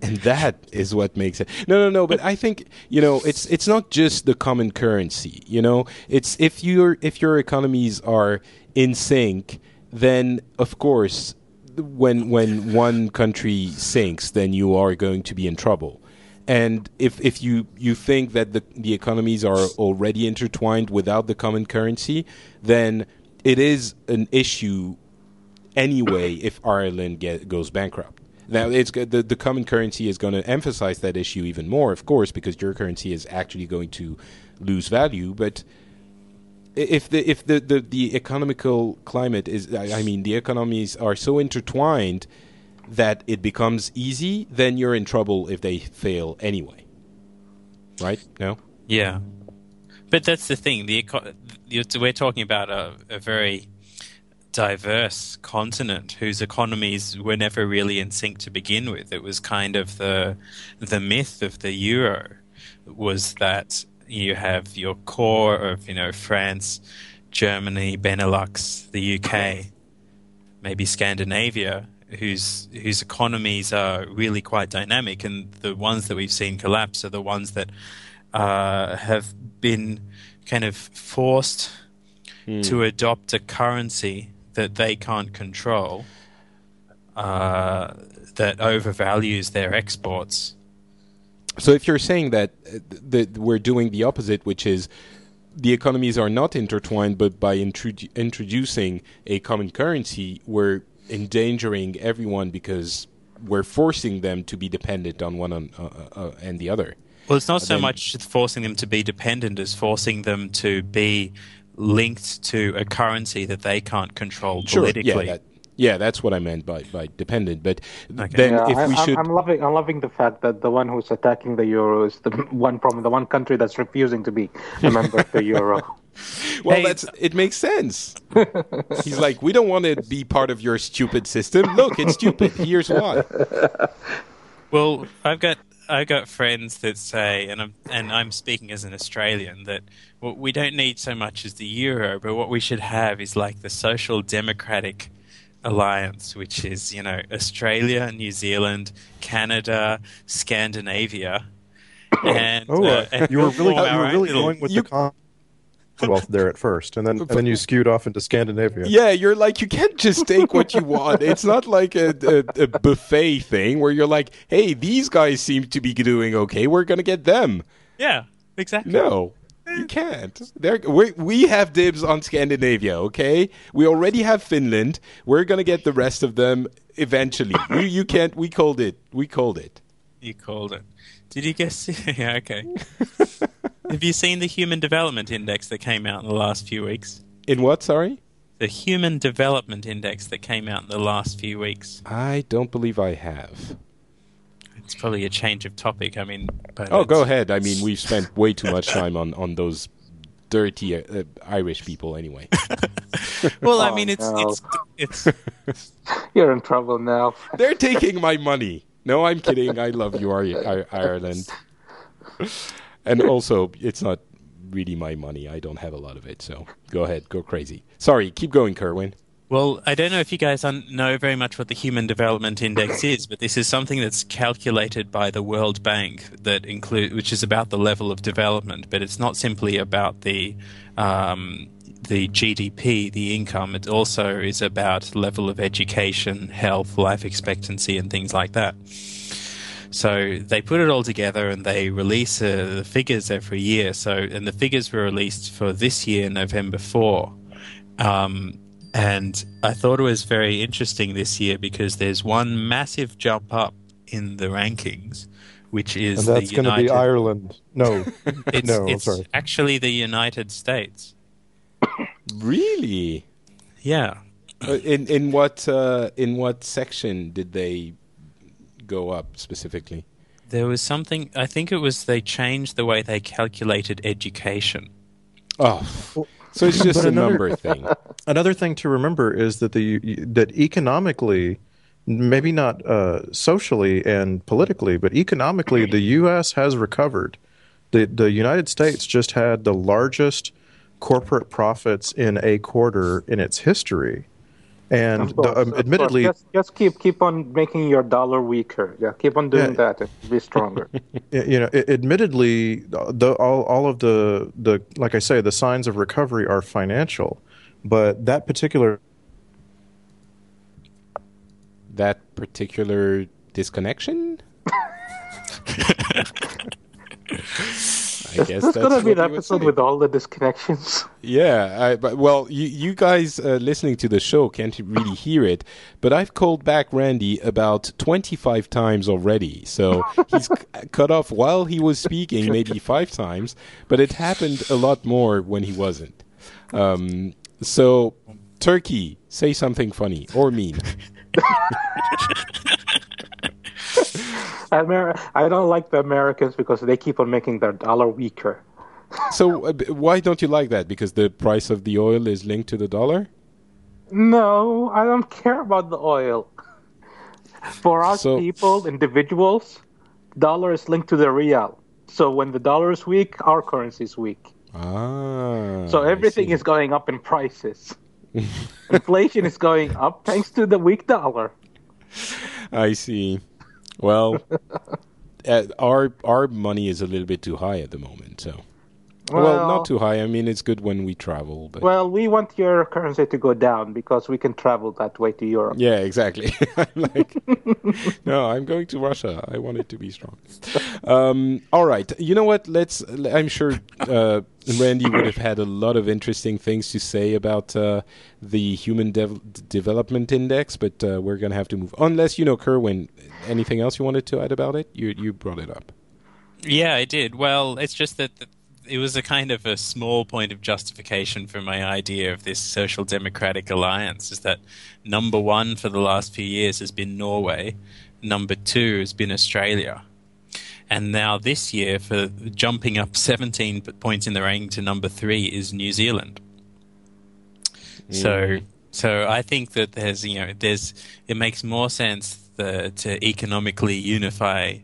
And that is what makes it. No, no, no. But I think you know, it's it's not just the common currency. You know, it's if your if your economies are in sync, then of course, when when one country sinks, then you are going to be in trouble. And if, if you, you think that the, the economies are already intertwined without the common currency, then it is an issue anyway if Ireland get, goes bankrupt. Now, it's the, the common currency is going to emphasize that issue even more, of course, because your currency is actually going to lose value. But if the if the, the, the economical climate is, I mean, the economies are so intertwined that it becomes easy, then you're in trouble if they fail anyway. Right? No? Yeah. But that's the thing. The we're talking about a, a very diverse continent whose economies were never really in sync to begin with. It was kind of the the myth of the euro was that you have your core of you know France, Germany, Benelux, the UK, maybe Scandinavia, whose whose economies are really quite dynamic, and the ones that we've seen collapse are the ones that uh, have been kind of forced mm. to adopt a currency that they can't control, uh, that overvalues their exports. So, if you're saying that uh, that we're doing the opposite, which is the economies are not intertwined, but by introdu- introducing a common currency, we're endangering everyone because we're forcing them to be dependent on one on, uh, uh, uh and the other. Well, it's not so then, much forcing them to be dependent as forcing them to be linked to a currency that they can't control sure, politically. Yeah, that, yeah, that's what I meant by, by dependent. But okay. then, yeah, if I, we I'm, should, I'm loving I'm loving the fact that the one who's attacking the euro is the one from the one country that's refusing to be a member of the euro. well, hey, that's it makes sense. He's like, we don't want to be part of your stupid system. Look, it's stupid. Here's why. Well, I've got I've got friends that say, and I'm and I'm speaking as an Australian, that what we don't need so much as the euro, but what we should have is like the social democratic alliance, which is you know Australia, New Zealand, Canada, Scandinavia, and, oh, uh, and you were really, you were really going with you, the. Con- well there at first, and then and then you skewed off into Scandinavia. Yeah, you're like you can't just take what you want. It's not like a, a, a, buffet thing where you're like, hey, these guys seem to be doing okay. We're gonna get them. Yeah, exactly. No, you can't. There, we we have dibs on Scandinavia. Okay, we already have Finland. We're gonna get the rest of them eventually. you you can't. We called it. We called it. You called it. Did you guess? yeah. Okay. Have you seen the Human Development Index that came out in the last few weeks? In what, sorry? The Human Development Index that came out in the last few weeks. I don't believe I have. It's probably a change of topic. I mean, oh, go ahead. I mean, we've spent way too much time on, on those dirty uh, Irish people anyway. well, I mean, it's, oh, no. it's it's you're in trouble now. They're taking my money. No, I'm kidding. I love you, Ireland and also, it's not really my money. I don't have a lot of it. So go ahead, go crazy. Sorry, keep going, Kerwin. Well, I don't know if you guys know very much what the Human Development Index is, but this is something that's calculated by the World Bank that include, which is about the level of development. But it's not simply about the um, the GDP, the income. It also is about level of education, health, life expectancy, and things like that. So they put it all together and they release uh, the figures every year. So and the figures were released for this year, November four. Um, and I thought it was very interesting this year because there's one massive jump up in the rankings, which is and that's going to be Ireland. No, it's, no, it's sorry. actually the United States. Really? Yeah. Uh, in in what uh, in what section did they go up specifically? There was something. I think it was they changed the way they calculated education. Oh, so it's just a another, number thing. Another thing to remember is that the that economically, maybe not uh, socially and politically, but economically, the U.S. has recovered. the The United States just had the largest corporate profits in a quarter in its history. And course, the, um, admittedly, just, just, keep keep on making your dollar weaker. Yeah, keep on doing yeah, that. Be stronger. you know, admittedly, the, all all of the the like I say, the signs of recovery are financial, but that particular that particular disconnection. I guess that's going to be an episode with all the disconnections. Yeah, I, but well, you, you guys uh, listening to the show can't really hear it, but I've called back Randy about 25 times already. So he's c- cut off while he was speaking, maybe five times, but it happened a lot more when he wasn't. Um, so, Turki, say something funny or mean. Amer- I don't like the Americans because they keep on making their dollar weaker. so uh, why don't you like that? Because the price of the oil is linked to the dollar? No, I don't care about the oil. For us so, people, individuals, dollar is linked to the real. So when the dollar is weak, our currency is weak. Ah. So everything is going up in prices. Inflation is going up thanks to the weak dollar. I see. Well, uh, our our money is a little bit too high at the moment, so. Well, well, not too high. I mean, it's good when we travel. But well, we want your currency to go down because we can travel that way to Europe. Yeah, exactly. I'm like, no, I'm going to Russia. I want it to be strong. Um, all right, you know what? Let's. I'm sure uh, Randy would have had a lot of interesting things to say about uh, the Human Dev- Development Index, but uh, we're going to have to move. Unless you know, Kerwin, anything else you wanted to add about it? You you brought it up. Yeah, I did. Well, it's just that. The- it was a kind of a small point of justification for my idea of this social democratic alliance is that number one for the last few years has been Norway, number two has been Australia. And now this year, for jumping up 17 points in the ranking to number three, is New Zealand. Mm. So, so I think that there's you know there's it makes more sense the, to economically unify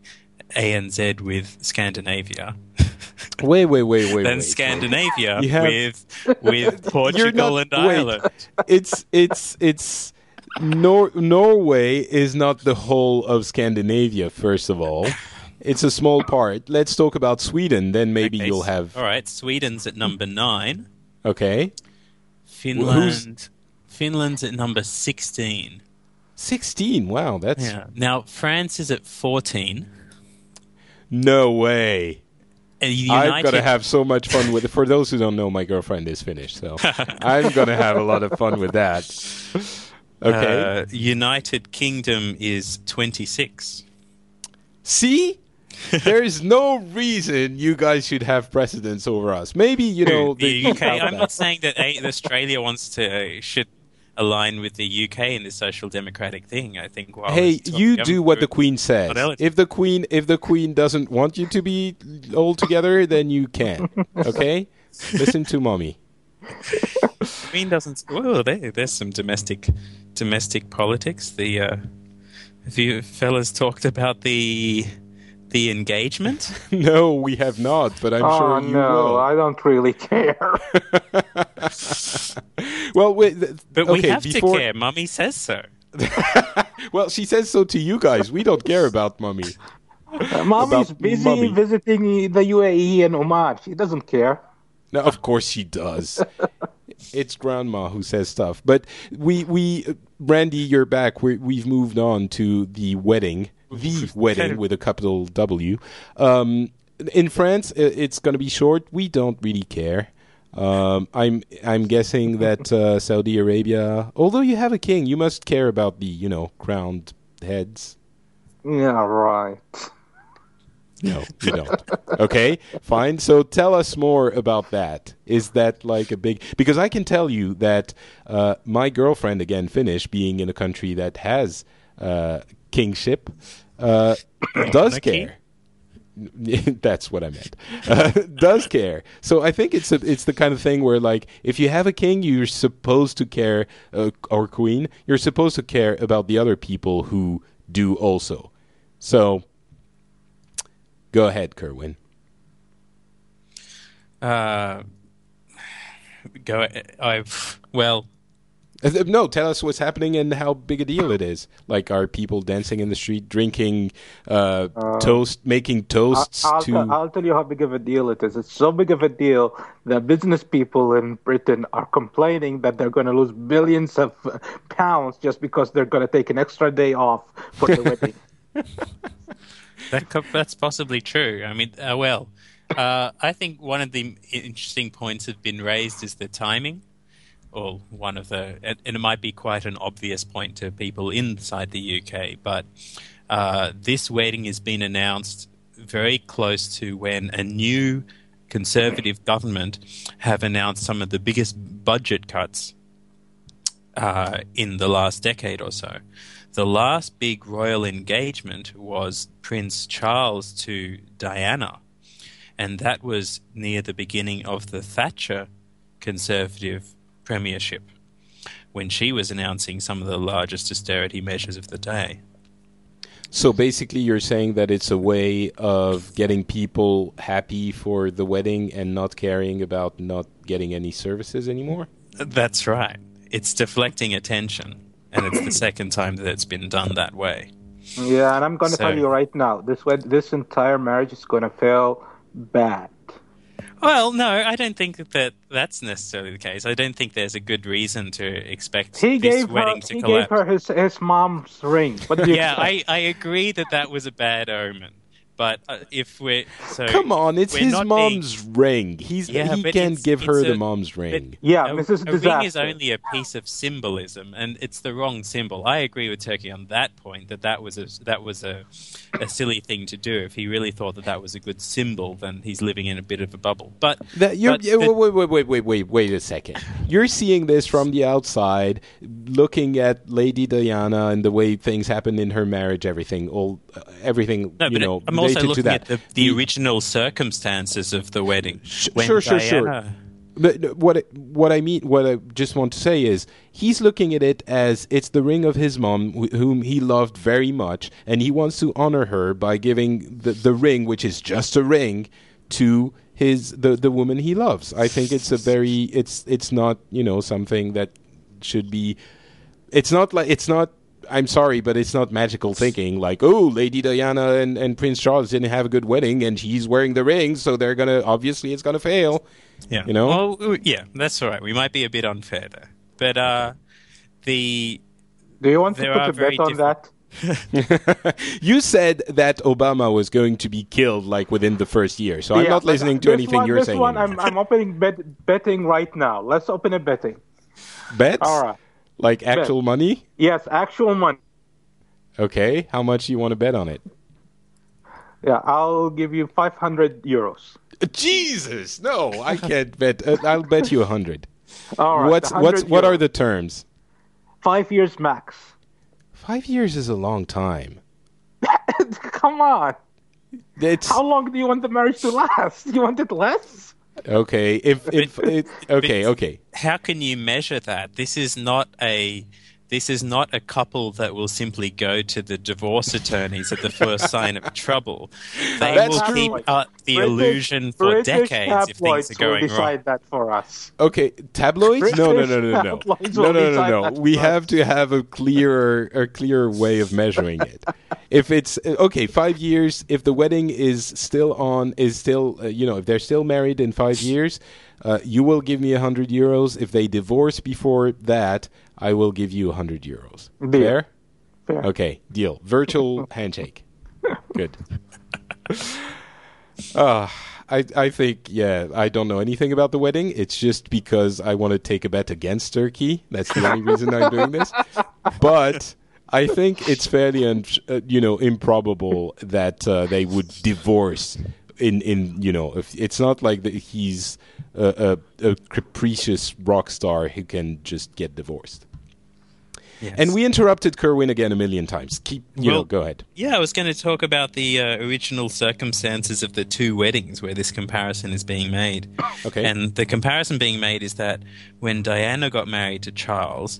ANZ with Scandinavia Wait, wait, wait, wait. Then wait, Scandinavia have, with with Portugal not, and Ireland. Wait, it's it's it's Nor- Norway is not the whole of Scandinavia. First of all, it's a small part. Let's talk about Sweden. Then maybe okay, you'll have. All right, Sweden's at number nine. Okay. Finland. Finland's at number sixteen. Sixteen. Wow, that's yeah. Now France is at fourteen. No way. United... Got to have so much fun with it. For those who don't know, my girlfriend is Finnish, so I'm going to have a lot of fun with that. Okay. Uh, United Kingdom is 26. See? there is no reason you guys should have precedence over us. Maybe you know the, UK. I'm not saying that Australia wants to uh, should align with the UK in the social democratic thing. I think. hey, you do what the Queen says. If the Queen, if the Queen doesn't want you to be all together, then you can. Okay, listen to mommy. Queen doesn't. Well, there, there's some domestic domestic politics. The uh, have you fellas talked about the the engagement? no, we have not, but I'm oh, sure you no, will. I don't really care. well, wait, th- but okay, we have before... to care. Mummy says so. well, she says so to you guys. We don't care about Mummy. Uh, Mommy's about busy mummy. visiting the UAE and Oman. She doesn't care. No, of course she does. it's grandma who says stuff. But we, we, Randy, you're back. we we've moved on to the wedding the wedding with a capital W. Um, in France, it's going to be short. We don't really care. Um, I'm I'm guessing that uh, Saudi Arabia, although you have a king, you must care about the you know crowned heads. Yeah, right. No, you don't. Okay, fine. So tell us more about that. Is that like a big? Because I can tell you that uh, my girlfriend, again, Finnish, being in a country that has uh, kingship, uh, does care. That's what I meant. Uh, does care. So I think it's a, it's the kind of thing where like if you have a king, you're supposed to care, uh, or queen, you're supposed to care about the other people who do also. So go ahead, Kerwin. Uh, go. I've well. Uh, no, tell us what's happening and how big a deal it is. Like, are people dancing in the street, drinking uh, uh, toast, making toasts? I'll, to... I'll, I'll tell you how big of a deal it is. It's so big of a deal that business people in Britain are complaining that they're going to lose billions of pounds just because they're going to take an extra day off for the wedding. that, that's possibly true. I mean, uh, well, uh, I think one of the interesting points that have been raised is the timing or one of the, and it might be quite an obvious point to people inside the UK, but uh, this wedding has been announced very close to when a new conservative government have announced some of the biggest budget cuts uh, in the last decade or so. The last big royal engagement was Prince Charles to Diana, and that was near the beginning of the Thatcher conservative premiership when she was announcing some of the largest austerity measures of the day. So basically, you're saying that it's a way of getting people happy for the wedding and not caring about not getting any services anymore? That's right. It's deflecting attention, and it's the second time that it's been done that way. Yeah, and I'm going to so, tell you right now, this wed- this entire marriage is going to fail bad. Well, no, I don't think that that's necessarily the case. I don't think there's a good reason to expect he this gave wedding her, to he collapse. He gave her his, his mom's ring. yeah, I, I agree that that was a bad omen. But uh, if we're so come on, it's his mom's being, ring. He's yeah, he can give her a, the mom's ring. Yeah, a, Mrs. A ring is only a piece of symbolism, and it's the wrong symbol. I agree with Turki on that point. That that was a that was a, a silly thing to do. If he really thought that that was a good symbol, then he's living in a bit of a bubble. But, that, you're, but the, wait, wait, wait, wait, wait, wait a second. You're seeing this from the outside, looking at Lady Diana and the way things happen in her marriage, everything, all uh, everything. No, you know, I'm also looking at the, the, original circumstances of the wedding. sure, sure, sure. But what what I mean, what I just want to say is, he's looking at it as it's the ring of his mom, whom he loved very much, and he wants to honor her by giving the the ring, which is just a ring, to his the the woman he loves. I think it's a very it's it's not you know something that should be. It's not like it's not I'm sorry, but it's not magical thinking like, oh, Lady Diana and, and Prince Charles didn't have a good wedding and he's wearing the ring, so they're going to, obviously, it's going to fail. Yeah. You know? Well, yeah, that's all right. We might be a bit unfair there. But uh, the. Do you want to put a bet on that? you said that Obama was going to be killed like within the first year, so yeah, I'm not listening to anything one, you're this saying. This one, I'm, I'm opening bet, betting right now. Let's open a betting. Bets? All right. Like actual bet. money? Yes, actual money. Okay, how much do you want to bet on it? Yeah, I'll give you 500 euros. Jesus, no, I can't bet. Uh, I'll bet you 100. All right. What's what's what are the terms? Five years max. Five years is a long time. Come on. It's... How long do you want the marriage to last? You want it less? Okay, if if it, okay, okay. How can you measure that? This is not a this is not a couple that will simply go to the divorce attorneys at the first sign of trouble. They That's will true. keep up the British, illusion for British decades if things are going will decide wrong. that for us. Okay, tabloids? British no, no, no, no, no, no, no, no, no. We have to have a clearer, a clearer way of measuring it. if it's okay, five years. If the wedding is still on, is still, uh, you know, if they're still married in five years, uh, you will give me a hundred euros. If they divorce before that, I will give you 100 euros. Deal. Fair? Fair. Okay, deal. Virtual handshake. Good. Uh, I, I think, yeah, I don't know anything about the wedding. It's just because I want to take a bet against Turki. That's the only reason I'm doing this. But I think it's fairly, un- uh, you know, improbable that uh, they would divorce. In, in you know, if it's not like that he's a, a, a capricious rock star who can just get divorced. Yes. And we interrupted Kerwin again a million times. Keep, you well, know, go ahead. Yeah, I was going to talk about the uh, original circumstances of the two weddings where this comparison is being made. Okay. And the comparison being made is that when Diana got married to Charles,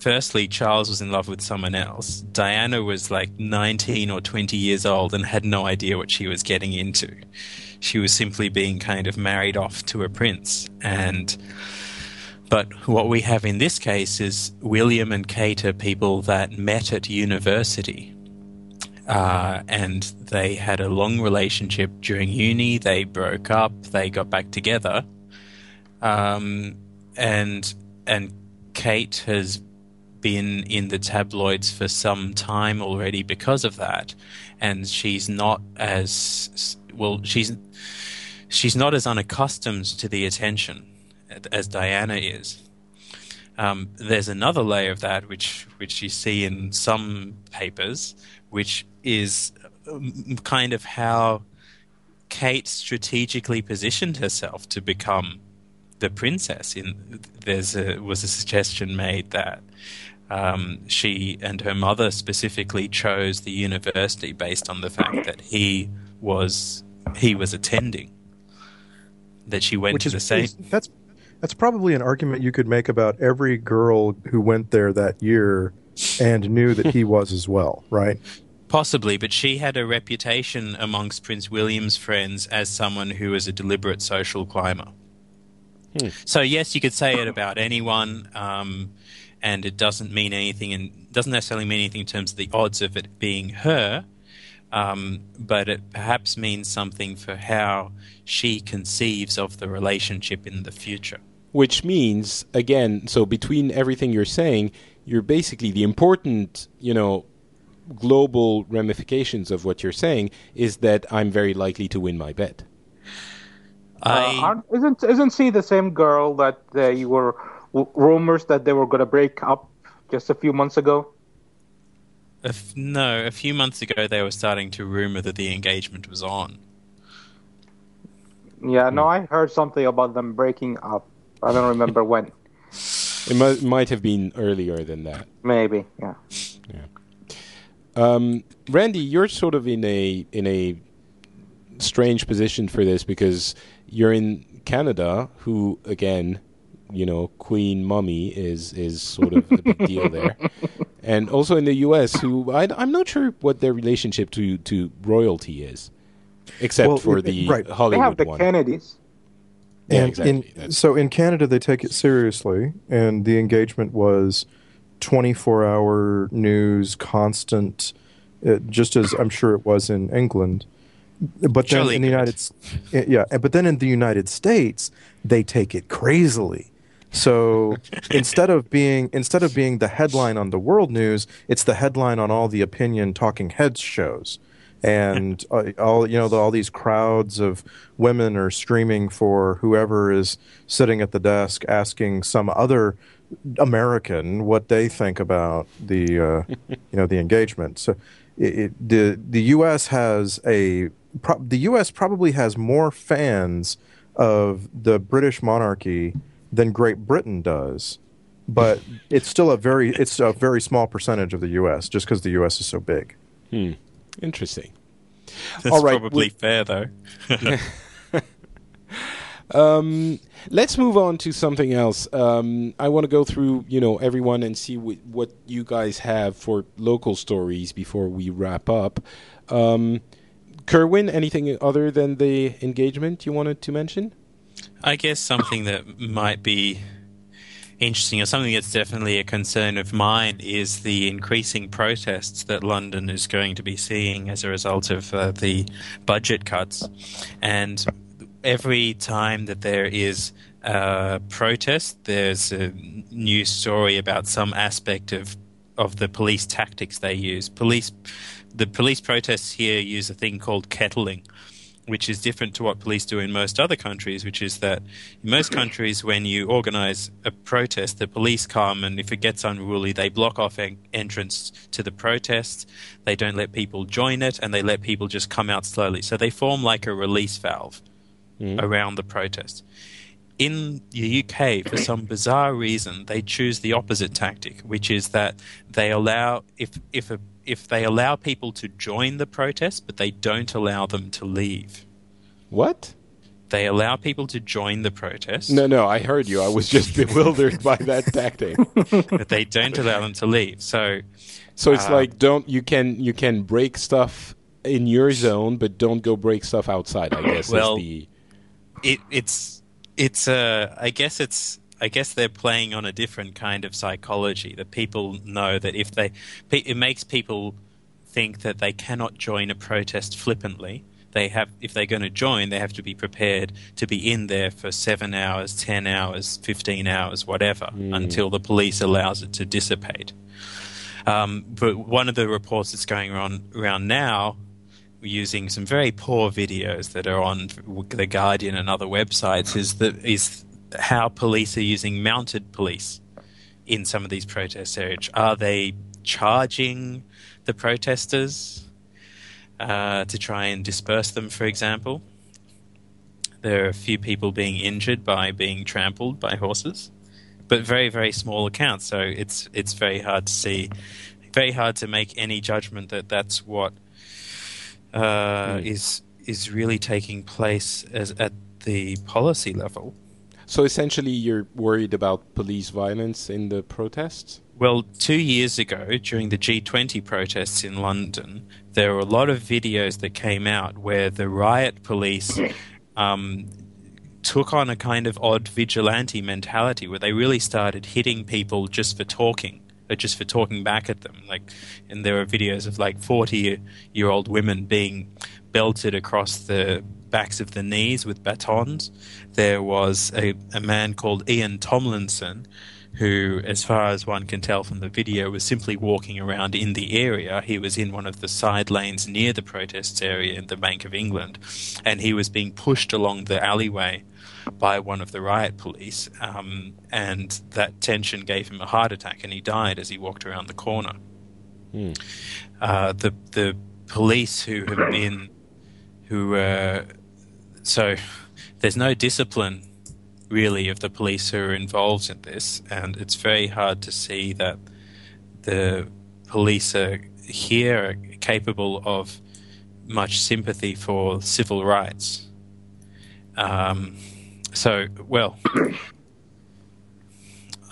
firstly, Charles was in love with someone else. Diana was like 19 or 20 years old and had no idea what she was getting into. She was simply being kind of married off to a prince. And but what we have in this case is William and Kate are people that met at university. Uh, and they had a long relationship during uni. They broke up. They got back together. Um, and and Kate has been in the tabloids for some time already because of that, and she's not as well. She's she's not as unaccustomed to the attention as Diana is. Um, there's another layer of that which which you see in some papers, which is um, kind of how Kate strategically positioned herself to become the princess. In there's a, was a suggestion made that um, she and her mother specifically chose the university based on the fact that he was he was attending. That she went Which to is, the same. That's that's probably an argument you could make about every girl who went there that year and knew that he was as well, right? Possibly, but she had a reputation amongst Prince William's friends as someone who was a deliberate social climber. Hmm. So yes, you could say it about anyone, um, and it doesn't mean anything, and doesn't necessarily mean anything in terms of the odds of it being her. Um, but it perhaps means something for how she conceives of the relationship in the future which means again so between everything you're saying you're basically the important you know global ramifications of what you're saying is that i'm very likely to win my bet. Uh, isn't isn't she the same girl that you were w- rumors that they were going to break up just a few months ago? No a few months ago they were starting to rumor that the engagement was on. Yeah no i heard something about them breaking up I don't remember when. It might, might have been earlier than that. Maybe, yeah. Yeah. Um, Randy, you're sort of in a in a strange position for this because you're in Canada, who again, you know, Queen Mummy is is sort of a big deal there, and also in the U.S., who I, am not sure what their relationship to to royalty is, except well, for the right. Hollywood they have the one. Kennedys. Yeah, and exactly. in, so in Canada, they take it seriously, and the engagement was 24 hour news, constant, uh, just as I'm sure it was in England. But then in the United, yeah, but then in the United States, they take it crazily. So instead of being instead of being the headline on the world news, it's the headline on all the opinion talking heads shows and uh, all you know all these crowds of women are screaming for whoever is sitting at the desk asking some other American what they think about the uh, you know the engagement. So it, it, the the U.S. has a pro- the U.S. probably has more fans of the British monarchy than Great Britain does, but it's still a very it's a very small percentage of the U.S. just because the U.S. is so big. Hmm. Interesting. That's All right, probably we- fair, though. um, let's move on to something else. Um, I want to go through, you know, everyone and see w- what you guys have for local stories before we wrap up. Um, Kerwin, anything other than the engagement you wanted to mention? I guess something that might be interesting, or something that's definitely a concern of mine, is the increasing protests that London is going to be seeing as a result of uh, the budget cuts. And every time that there is a protest, there's a new story about some aspect of of the police tactics they use. Police, the police protests here use a thing called kettling, which is different to what police do in most other countries, which is that in most countries, when you organize a protest, the police come and if it gets unruly, they block off en- entrance to the protest. They don't let people join it and they let people just come out slowly. So they form like a release valve mm. around the protest. In the UK, for some bizarre reason, they choose the opposite tactic, which is that they allow, if, if a if they allow people to join the protest, but they don't allow them to leave. What? They allow people to join the protest. No, no, I heard you. I was just bewildered by that tactic. but they don't allow them to leave. So, so it's uh, like don't you can you can break stuff in your zone, but don't go break stuff outside. I guess. Well, the... it, it's it's uh, I guess it's I guess they're playing on a different kind of psychology that people know that if they, it makes people think that they cannot join a protest flippantly. They have, if they're going to join, they have to be prepared to be in there for seven hours, ten hours, fifteen hours, whatever, mm. until the police allows it to dissipate. Um, but one of the reports that's going on around now using some very poor videos that are on the Guardian and other websites is that is how police are using mounted police in some of these protest areas. Are they charging the protesters uh, to try and disperse them, for example? There are a few people being injured by being trampled by horses, but very, very small accounts. So it's it's very hard to see, very hard to make any judgment that that's what uh, mm. is is really taking place as at the policy level. So essentially, you're worried about police violence in the protests? Well, two years ago, during the G20 protests in London, there were a lot of videos that came out where the riot police um, took on a kind of odd vigilante mentality where they really started hitting people just for talking or just for talking back at them. Like, and there were videos of like 40 year old women being belted across the backs of the knees with batons. There was a, a man called Ian Tomlinson, who, as far as one can tell from the video, was simply walking around in the area. He was in one of the side lanes near the protests area in the Bank of England, and he was being pushed along the alleyway by one of the riot police, um, and that tension gave him a heart attack, and he died as he walked around the corner. Hmm. Uh, the the police who have been who uh, so there's no discipline really of the police who are involved in this, and it's very hard to see that the police are here are capable of much sympathy for civil rights. Um, so, well,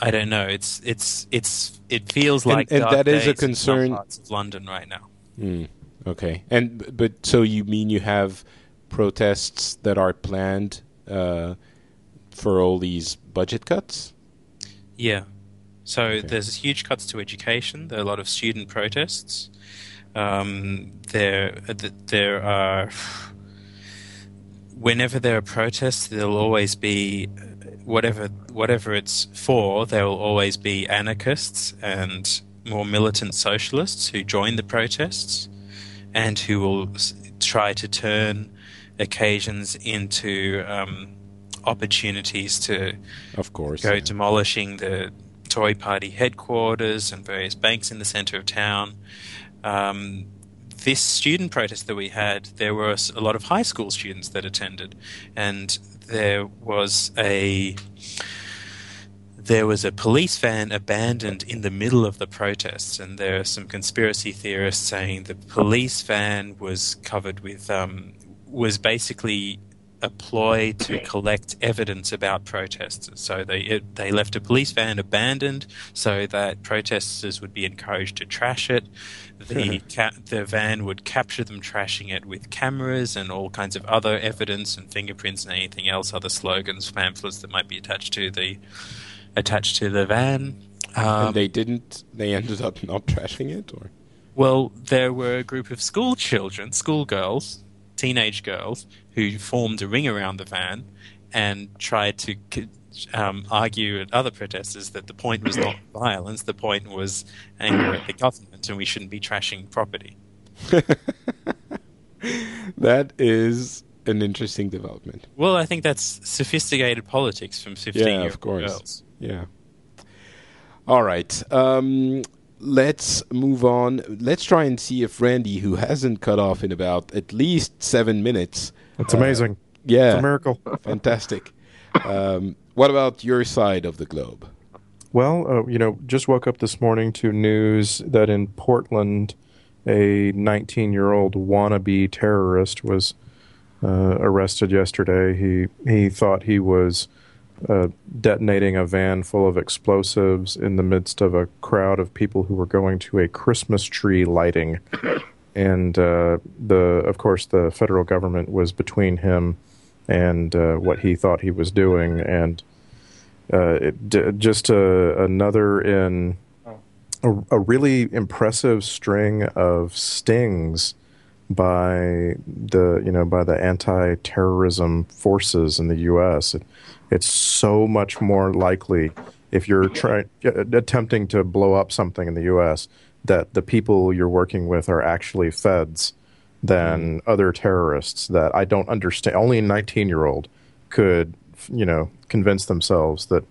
I don't know. It's it's it's it feels like and, and that is a concern. Parts of London right now. Mm, okay, and but so you mean you have protests that are planned uh, for all these budget cuts? Yeah. So okay. there's huge cuts to education. There are a lot of student protests. Um, there, there are. Whenever there are protests, there'll always be whatever whatever it's for. There will always be anarchists and more militant socialists who join the protests, and who will try to turn occasions into um, opportunities to, of course, go yeah. demolishing the Tory Party headquarters and various banks in the centre of town. Um, this student protest that we had, there were a lot of high school students that attended, and there was a there was a police van abandoned in the middle of the protests, and there are some conspiracy theorists saying the police van was covered with um, was basically a ploy to collect evidence about protesters. So they it, they left a police van abandoned so that protesters would be encouraged to trash it. The ca- the van would capture them trashing it with cameras and all kinds of other evidence and fingerprints and anything else, other slogans, pamphlets that might be attached to the attached to the van. Um, and they didn't. They ended up not trashing it, or well, there were a group of school children, schoolgirls, teenage girls who formed a ring around the van and tried to um, argue at other protesters that the point was not violence, the point was anger at the government, and we shouldn't be trashing property. that is an interesting development. Well, I think that's sophisticated politics from 15 yeah, of course. girls. Yeah. All right. Um, let's move on. Let's try and see if Randy, who hasn't cut off in about at least seven minutes. That's amazing. Uh, yeah. It's a miracle. Fantastic. Um, what about your side of the globe? Well, uh, you know, just woke up this morning to news that in Portland, a 19 year old wannabe terrorist was uh, arrested yesterday. He he thought he was uh, detonating a van full of explosives in the midst of a crowd of people who were going to a Christmas tree lighting, and uh, the of course the federal government was between him and uh, what he thought he was doing, and uh, it, d- just another in a, a really impressive string of stings by the you know by the anti-terrorism forces in the U.S. It, it's so much more likely if you're trying attempting to blow up something in the U.S. that the people you're working with are actually feds than mm. other terrorists that I don't understand. Only a 19 year old could you know convince themselves that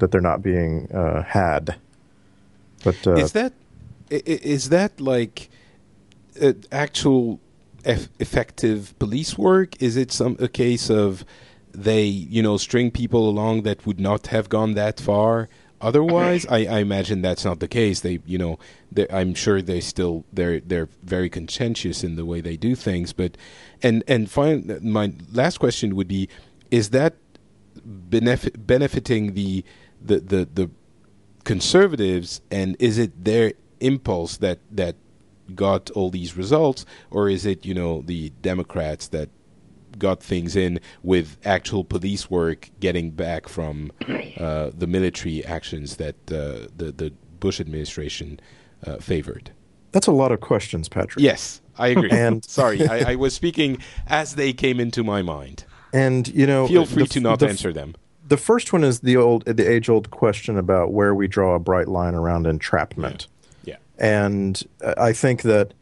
that they're not being uh, had. But uh, is that is that like uh, actual effective police work? Is it some a case of they you know string people along that would not have gone that far? Otherwise, I, I imagine that's not the case. They, you know, I'm sure they still they're they're very contentious in the way they do things. But and and fine, my last question would be: Is that benefit, benefiting the the the the conservatives, and is it their impulse that that got all these results, or is it you know the Democrats that got things in with actual police work getting back from uh, the military actions that uh, the the Bush administration uh, favored? That's a lot of questions, Patrick. Yes, I agree. and sorry, I, I, was speaking as they came into my mind. And you know, feel free the, to not the, answer them the first one is the old, the age old question about where we draw a bright line around entrapment. Yeah. yeah. And I think that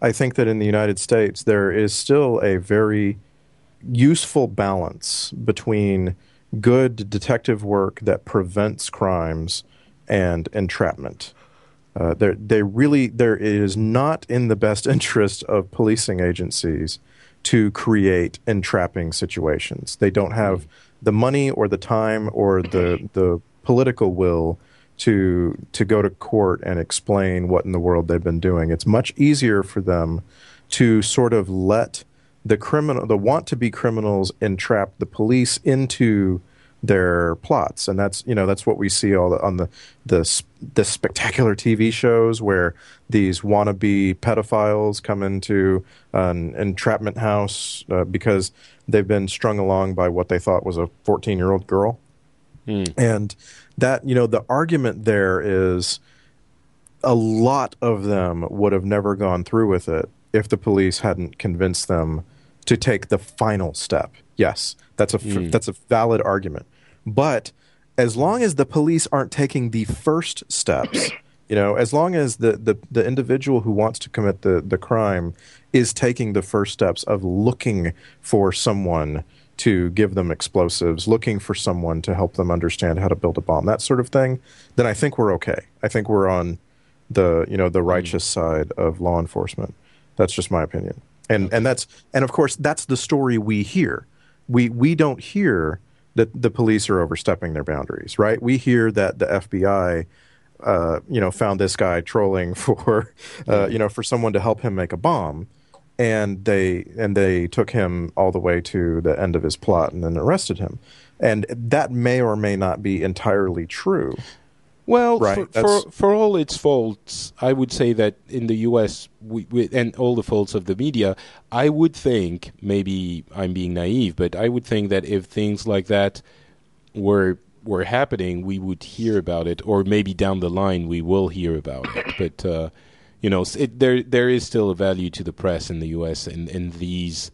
I think that in the United States there is still a very useful balance between good detective work that prevents crimes and entrapment. Uh, they really, there is not in the best interest of policing agencies to create entrapping situations. They don't have the money or the time or the the political will to to go to court and explain what in the world they've been doing. It's much easier for them to sort of let the criminal the want to be criminals entrap the police into their plots and that's you know that's what we see all the, on the the the spectacular TV shows where these wannabe pedophiles come into an entrapment house uh, because they've been strung along by what they thought was a 14 year old girl. Mm. And that, you know, the argument there is a lot of them would have never gone through with it if the police hadn't convinced them to take the final step. Yes, that's a mm. that's a valid argument. But as long as the police aren't taking the first steps, you know, as long as the, the, the individual who wants to commit the, the crime is taking the first steps of looking for someone to give them explosives, looking for someone to help them understand how to build a bomb, that sort of thing, then I think we're okay. I think we're on the you know the righteous side of law enforcement. That's just my opinion. And and that's and of course that's the story we hear. We we don't hear that the police are overstepping their boundaries, right? We hear that the FBI uh, you know, found this guy trolling for, uh, you know, for someone to help him make a bomb, and they and they took him all the way to the end of his plot and then arrested him, and that may or may not be entirely true. Well, right. for, for, for all its faults, I would say that in the U.S. We, we, and all the faults of the media, I would think maybe I'm being naive, but I would think that if things like that were were happening, we would hear about it, or maybe down the line we will hear about it. But uh, you know, it, there there is still a value to the press in the U.S. in in these,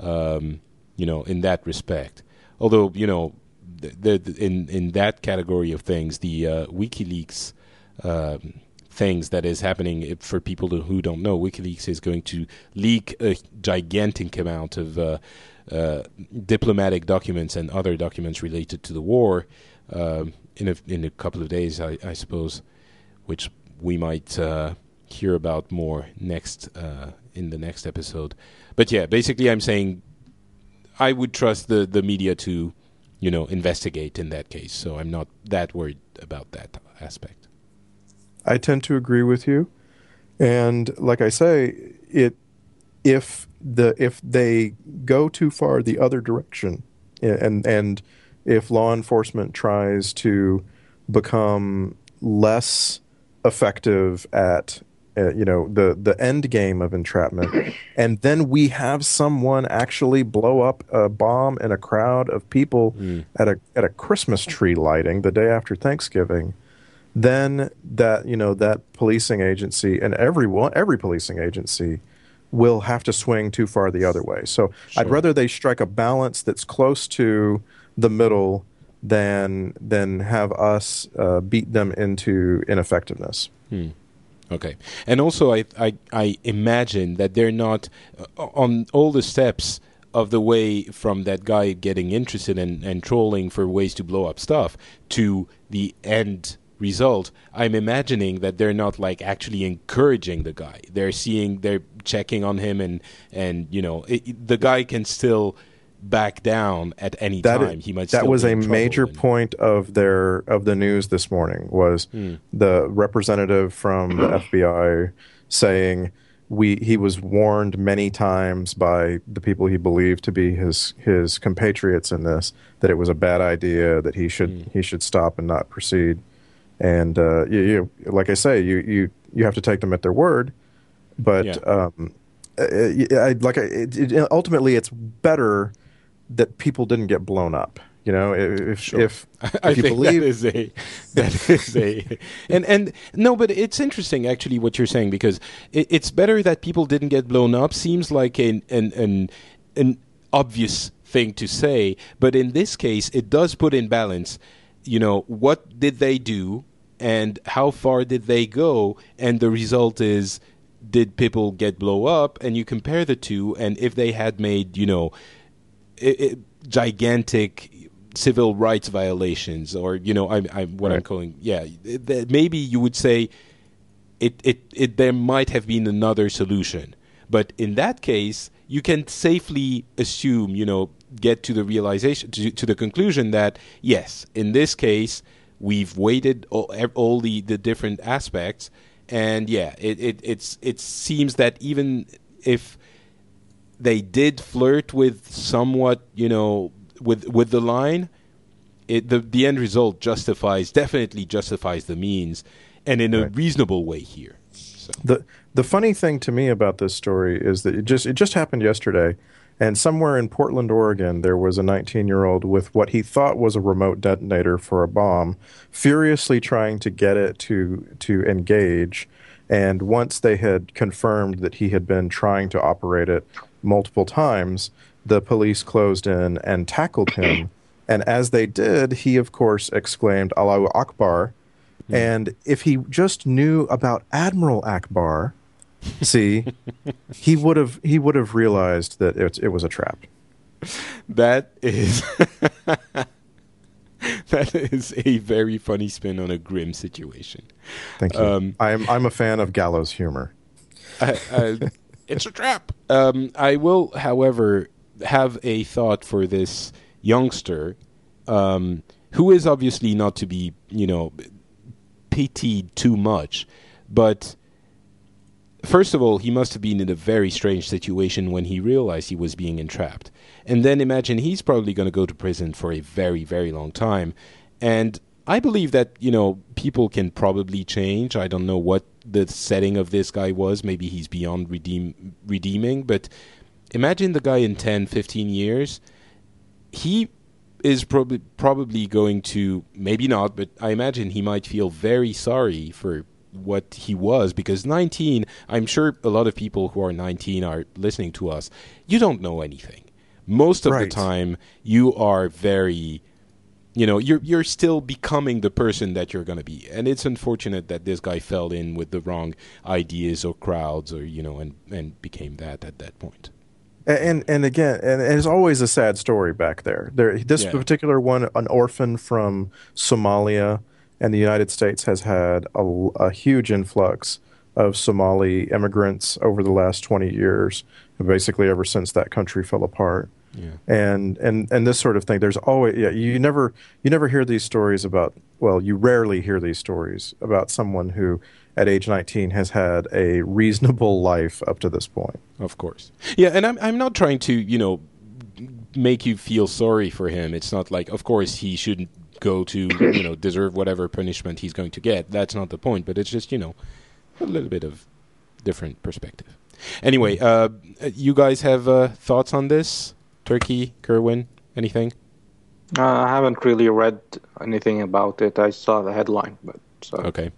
um, you know, in that respect. Although you know, the, the, in in that category of things, the uh, WikiLeaks. Um, things that is happening for people who don't know WikiLeaks is going to leak a gigantic amount of uh, uh, diplomatic documents and other documents related to the war um, in a in a couple of days, I, I suppose, which we might uh, hear about more next uh, in the next episode. But yeah, basically, I'm saying I would trust the the media to you know investigate in that case. So I'm not that worried about that aspect. I tend to agree with you, and like I say, it if the if they go too far the other direction, and and if law enforcement tries to become less effective at uh, you know the the end game of entrapment and then we have someone actually blow up a bomb in a crowd of people mm. at a at a Christmas tree lighting the day after Thanksgiving then that you know that policing agency and everyone every policing agency will have to swing too far the other way so sure. I'd rather they strike a balance that's close to the middle than than have us uh, beat them into ineffectiveness. Hmm. Okay, and also I, I I imagine that they're not uh, on all the steps of the way from that guy getting interested in and trolling for ways to blow up stuff to the end result. I'm imagining that they're not like actually encouraging the guy. They're seeing they're checking on him and and you know it, the guy can still back down at any that time. he might. That was a major and... point of their of the news this morning. Was mm. the representative from the FBI saying we he was warned many times by the people he believed to be his his compatriots in this that it was a bad idea that he should mm. he should stop and not proceed. And uh, you, you, like I say, you you you have to take them at their word, but. Yeah. Um, I, like I, it, ultimately, it's better that people didn't get blown up. You know, if sure. if, if I you think believe that is a that is a and and no, but it's interesting actually what you're saying because it, it's better that people didn't get blown up. Seems like an an an, an obvious thing to say, but in this case, it does put in balance. You know, what did they do, and how far did they go, and the result is did people get blow up and you compare the two and if they had made you know it, it, gigantic civil rights violations, or you know, I, I what right. I'm calling, yeah, maybe you would say it, it, it, there might have been another solution, but in that case, you can safely assume, you know, get to the realization, to, to the conclusion that yes, in this case, we've weighted all, all the, the different aspects, and yeah, it, it it's it seems that even if they did flirt with somewhat, you know, with with the line. It, the the end result justifies definitely justifies the means, and in a right. reasonable way here. So. The the funny thing to me about this story is that it just it just happened yesterday, and somewhere in Portland, Oregon, there was a 19 year old with what he thought was a remote detonator for a bomb, furiously trying to get it to to engage. And once they had confirmed that he had been trying to operate it multiple times, the police closed in and tackled him. and as they did, he, of course, exclaimed, Allahu Akbar. Mm. And if he just knew about Admiral Ackbar, see, he would have he would have realized that it, it was a trap. That is that is a very funny spin on a grim situation. Thank you. Um, I'm I'm a fan of gallows humor. I, I, it's a trap. Um, I will, however, have a thought for this youngster, um, who is obviously not to be, you know, pitied too much, but first of all, he must have been in a very strange situation when he realized he was being entrapped. And then imagine he's probably going to go to prison for a very, very long time. And I believe that, you know, people can probably change. I don't know what the setting of this guy was. Maybe he's beyond redeem, redeeming, but imagine the guy in 10, 15 years. He is probably probably going to maybe not, but I imagine he might feel very sorry for what he was because 19 i'm sure a lot of people who are 19 are listening to us you don't know anything most of right. the time you are very you know you're you're still becoming the person that you're going to be and it's unfortunate that this guy fell in with the wrong ideas or crowds or you know and and became that at that point And and again, and it's always a sad story back there. There, this yeah. particular one, an orphan from Somalia, and the United States has had a, a huge influx of Somali immigrants over the last twenty years, basically ever since that country fell apart. Yeah. And and and this sort of thing. There's always yeah. You never you never hear these stories about. Well, you rarely hear these stories about someone who at age 19 has had a reasonable life up to this point. Of course. Yeah, and I'm I'm not trying to, you know, make you feel sorry for him. It's not like of course he shouldn't go to, you know, deserve whatever punishment he's going to get. That's not the point, but it's just, you know, a little bit of different perspective. Anyway, uh, you guys have uh, thoughts on this? Turki, Kerwin, anything? Uh, I haven't really read anything about it. I saw the headline, but so. okay.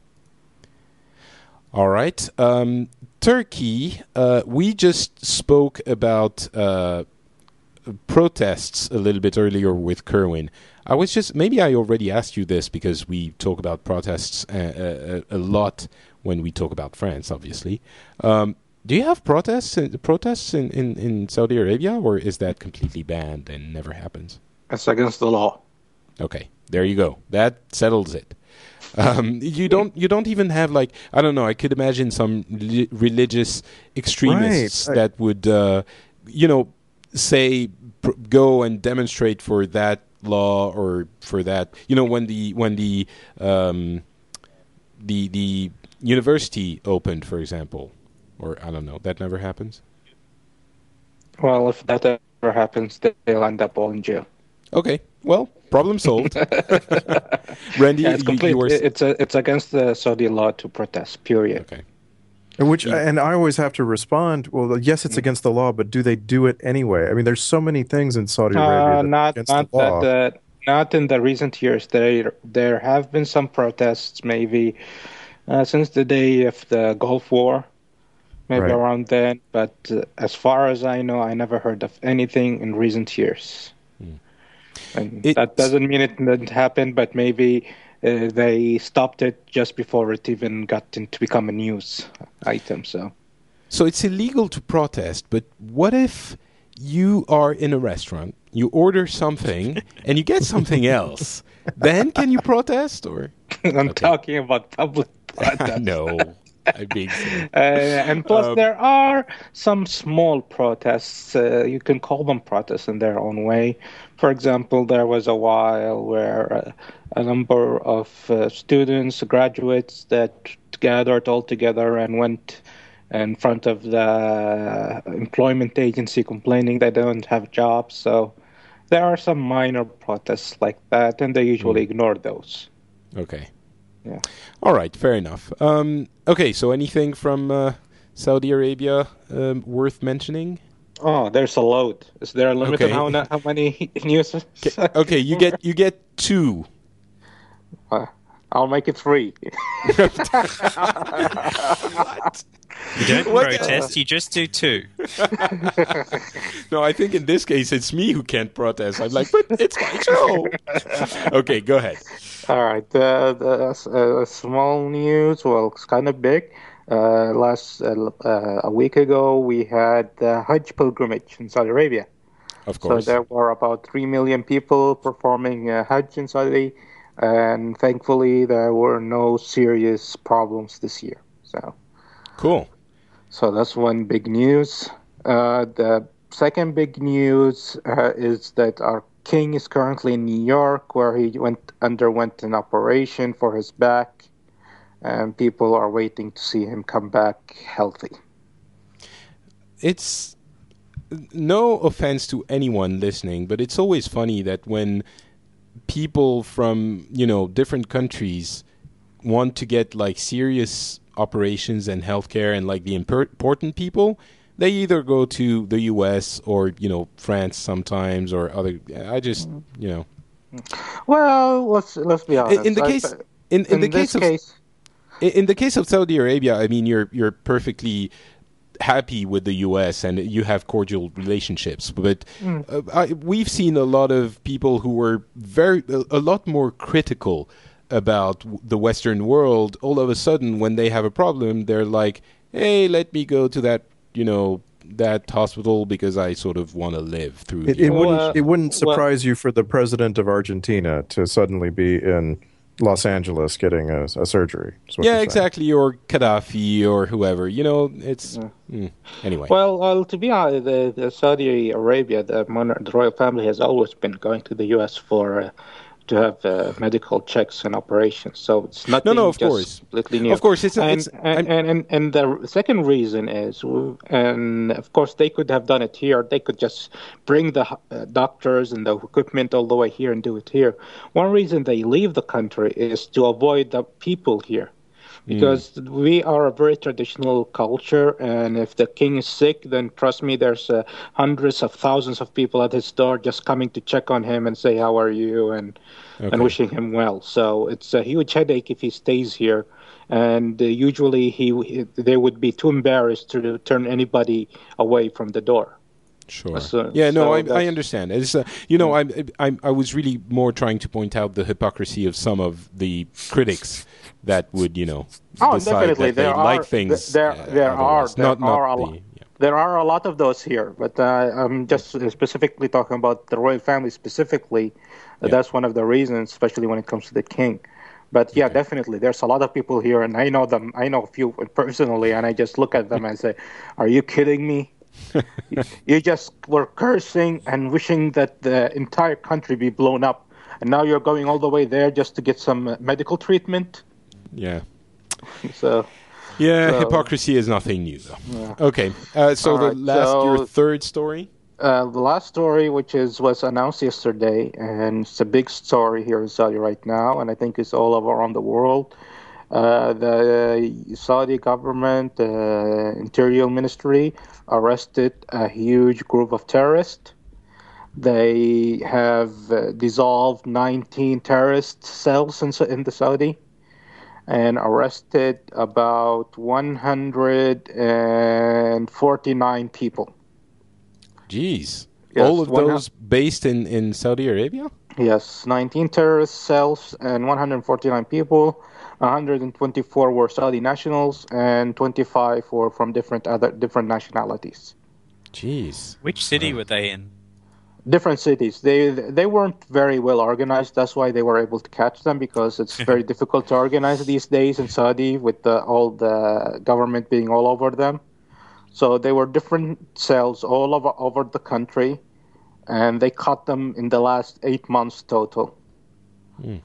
All right. Um, Turki, uh, we just spoke about uh, protests a little bit earlier with Kerwin. I was just, maybe I already asked you this because we talk about protests a, a, a lot when we talk about France, obviously. Um, do you have protests in, protests in, in, in Saudi Arabia, or is that completely banned and never happens? It's against the law. Okay, there you go. That settles it. Um, you don't you don't even have like I don't know. I could imagine some li- religious extremists right. that would uh, you know say pr- go and demonstrate for that law or for that you know when the when the um, the the university opened for example or I don't know that never happens. Well, if that ever happens, they'll end up all in jail. Okay, well, problem solved. Randy, yeah, it's, you, you were... it's, a, it's against the Saudi law to protest. Period. Okay. Which and I always have to respond. Well, yes, it's mm. against the law, but do they do it anyway? I mean, there's so many things in Saudi uh, Arabia uh, not not that uh, not in the recent years. There there have been some protests, maybe uh, since the day of the Gulf War, maybe right. around then. But uh, as far as I know, I never heard of anything in recent years. And that doesn't mean it didn't happen, but maybe uh, they stopped it just before it even got into become a news item. So, so it's illegal to protest. But what if you are in a restaurant, you order something, and you get something else? then can you protest? Or I'm okay. talking about public. no. I mean, uh, and plus, um, there are some small protests. Uh, you can call them protests in their own way. For example, there was a while where uh, a number of uh, students, graduates, that gathered all together and went in front of the employment agency complaining they don't have jobs. So there are some minor protests like that, and they usually mm. ignore those. Okay. Yeah. All right. Fair enough. Um, okay. So anything from uh, Saudi Arabia um, worth mentioning? Oh, there's a load. Is there a limit okay. on how, how many news? Okay, okay, you get you get two. Uh, I'll make it three. what? You don't what? protest, you just do two. no, I think in this case it's me who can't protest. I'm like, but it's my show. okay, go ahead. All right. Uh, the, uh, small news, well, it's kind of big. Uh, last uh, uh, a week ago, we had the Hajj pilgrimage in Saudi Arabia. Of course. So there were about three million people performing uh, Hajj in Saudi, and thankfully there were no serious problems this year. So. Cool. So that's one big news. Uh, the second big news uh, is that our king is currently in New York, where he went underwent an operation for his back and people are waiting to see him come back healthy. It's no offense to anyone listening, but it's always funny that when people from, you know, different countries want to get like serious operations and healthcare and like the important people, they either go to the US or, you know, France sometimes or other I just, you know. Well, let's let's be honest. In, the case in, in, in the case of case, in the case of Saudi Arabia, I mean, you're you're perfectly happy with the U.S. and you have cordial relationships. But mm. uh, I, we've seen a lot of people who were very a, a, lot more critical about the Western world. All of a sudden, when they have a problem, they're like, "Hey, let me go to that you know that hospital because I sort of want to live through. It, it wouldn't. Uh, it wouldn't surprise well, you for the president of Argentina to suddenly be in Los Angeles getting a, a surgery. Yeah, exactly. Or Gaddafi or whoever. You know, it's yeah. mm, anyway. Well, well, to be honest, the, the Saudi Arabia, the, monarch, the royal family has always been going to the U.S. for. Uh, to have uh, medical checks and operations. So it's not no, no, of course, completely new. Of course, it's, and, it's and, and, and, and the second reason is, and of course they could have done it here. They could just bring the uh, doctors and the equipment all the way here and do it here. One reason they leave the country is to avoid the people here because mm. we are a very traditional culture and if the king is sick then trust me there's uh, hundreds of thousands of people at his door just coming to check on him and say how are you and okay. and wishing him well so it's a huge headache if he stays here and uh, usually he, he they would be too embarrassed to turn anybody away from the door Sure. So, yeah, no, so I, I, understand. It's, uh, you know, I, I, I was really more trying to point out the hypocrisy of some of the critics that would, you know, oh, definitely. there are, like things. There, uh, there are, there not, are not a the, yeah. There are a lot of those here, but uh, I'm just specifically talking about the royal family specifically. Yeah. That's one of the reasons, especially when it comes to the king. But yeah, okay. definitely, there's a lot of people here, and I know them. I know a few personally, and I just look at them and say, "Are you kidding me? you just were cursing and wishing that the entire country be blown up, and now you're going all the way there just to get some medical treatment." Yeah. So. Yeah, so, hypocrisy is nothing new, though. Yeah. Okay, uh, so All the right, last, so, your third story. Uh, the last story, which is was announced yesterday, and it's a big story here in Saudi right now, and I think it's all over around the world. Uh, the Saudi government, uh, Interior Ministry, arrested a huge group of terrorists. They have uh, dissolved 19 terrorist cells in, in the Saudi and arrested about 149 people. Jeez. Yes, All of those based in, in Saudi Arabia? Yes, 19 terrorist cells and 149 people. 124 were Saudi nationals and 25 were from different other different nationalities. Jeez. Which city were they in? Different cities. They they weren't very well organized. That's why they were able to catch them because it's very difficult to organize these days in Saudi with the, all the government being all over them. So they were different cells all over over the country, and they caught them in the last eight months total. Mm.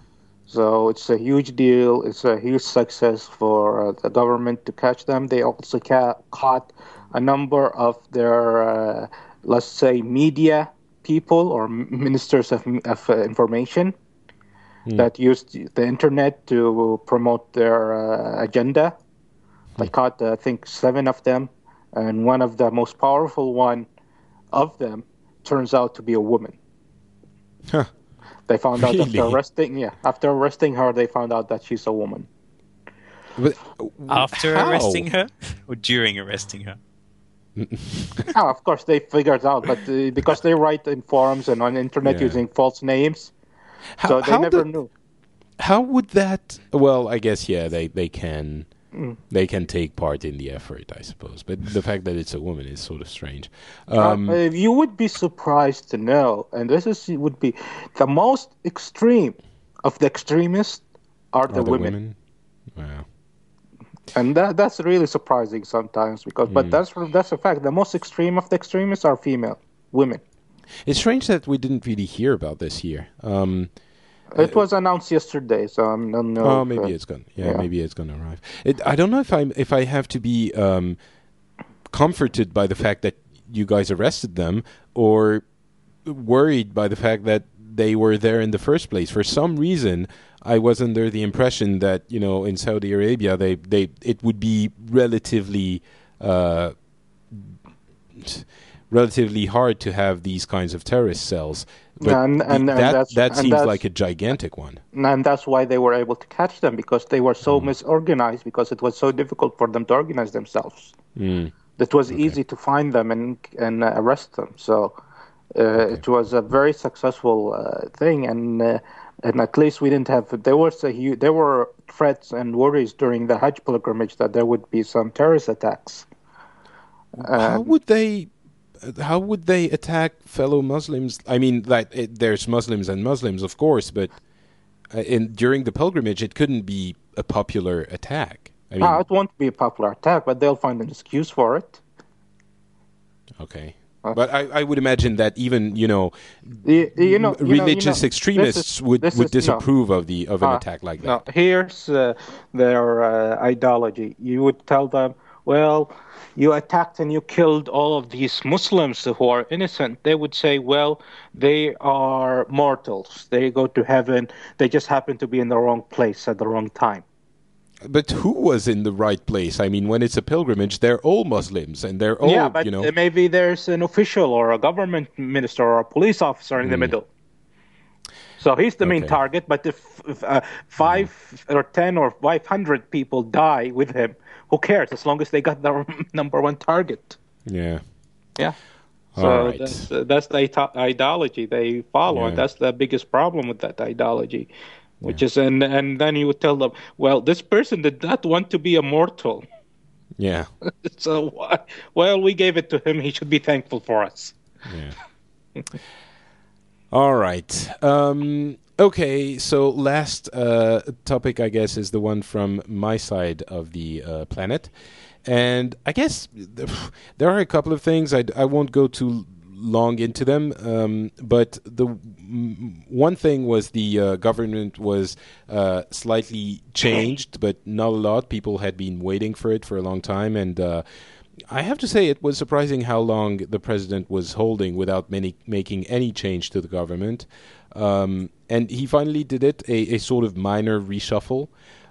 So it's a huge deal. It's a huge success for uh, the government to catch them. They also ca- caught a number of their, uh, let's say, media people or ministers of, of uh, information mm. that used the internet to promote their uh, agenda. Mm. I caught, uh, I think, seven of them, and one of the most powerful one of them turns out to be a woman. Huh. They found really? out after arresting, yeah, after arresting her, they found out that she's a woman. But, after how? arresting her, or during arresting her? Oh, of course they figured out, but uh, because they write in forums and on internet yeah. using false names, how, so they never knew. How would that? Well, I guess yeah, they they can mm. they can take part in the effort, I suppose. But the fact that it's a woman is sort of strange. Um, uh, you would be surprised to know, and this is would be the most extreme of the extremists are, are the, the, women. women? Wow and that that's really surprising sometimes because mm. but hmm. that's that's a fact the most extreme of the extremists are female women it's strange that we didn't really hear about this here um, it was announced yesterday, so I'm not know. Oh, maybe it's gonna. Yeah, yeah, maybe it's gonna arrive. It, I don't know if I if I have to be um, comforted by the fact that you guys arrested them, or worried by the fact that they were there in the first place. For some reason, I was under the impression that you know in Saudi Arabia they they it would be relatively uh, relatively hard to have these kinds of terrorist cells. But and, and, that and that seems like a gigantic one. And that's why they were able to catch them because they were so mm. misorganized because it was so difficult for them to organize themselves. Mm. It was okay. easy to find them and and uh, arrest them. So uh, okay. it was a very successful uh, thing and uh, and at least we didn't have there was a huge, there were threats and worries during the Hajj pilgrimage that there would be some terrorist attacks. how would they? How would they attack fellow Muslims? I mean, like it, there's Muslims and Muslims, of course, but uh, in during the pilgrimage, it couldn't be a popular attack. I mean, it won't be a popular attack, but they'll find an excuse for it. Okay. But I, I, would imagine that even you know, you, you know religious you know, extremists is, would, would is, disapprove no. of the of an uh, attack like that. No, here's uh, their uh, ideology. You would tell them, well, you attacked and you killed all of these Muslims who are innocent. They would say, well, they are mortals. They go to heaven. They just happen to be in the wrong place at the wrong time. But who was in the right place? I mean, when it's a pilgrimage, they're all Muslims and they're all, yeah, but you know. Maybe there's an official or a government minister or a police officer in mm. the hmm. middle. So he's the okay. main target. But if, if uh, five mm. or ten or five hundred people die with him, who cares? As long as they got their number one target. Yeah. Yeah. So right. that's, that's the ideology they follow, yeah. and that's the biggest problem with that ideology which is and and then you would tell them, well, this person did not want to be immortal. Yeah. so well, we gave it to him. He should be thankful for us. Yeah. All right. Um, okay. So last uh, topic, I guess, is the one from my side of the uh, planet. And I guess there are a couple of things. I, I won't go too long into them. Um, but the one thing was the uh, government was uh, slightly changed, but not a lot. People had been waiting for it for a long time, and uh, I have to say it was surprising how long the president was holding without many, making any change to the government. Um, and he finally did it, a, a sort of minor reshuffle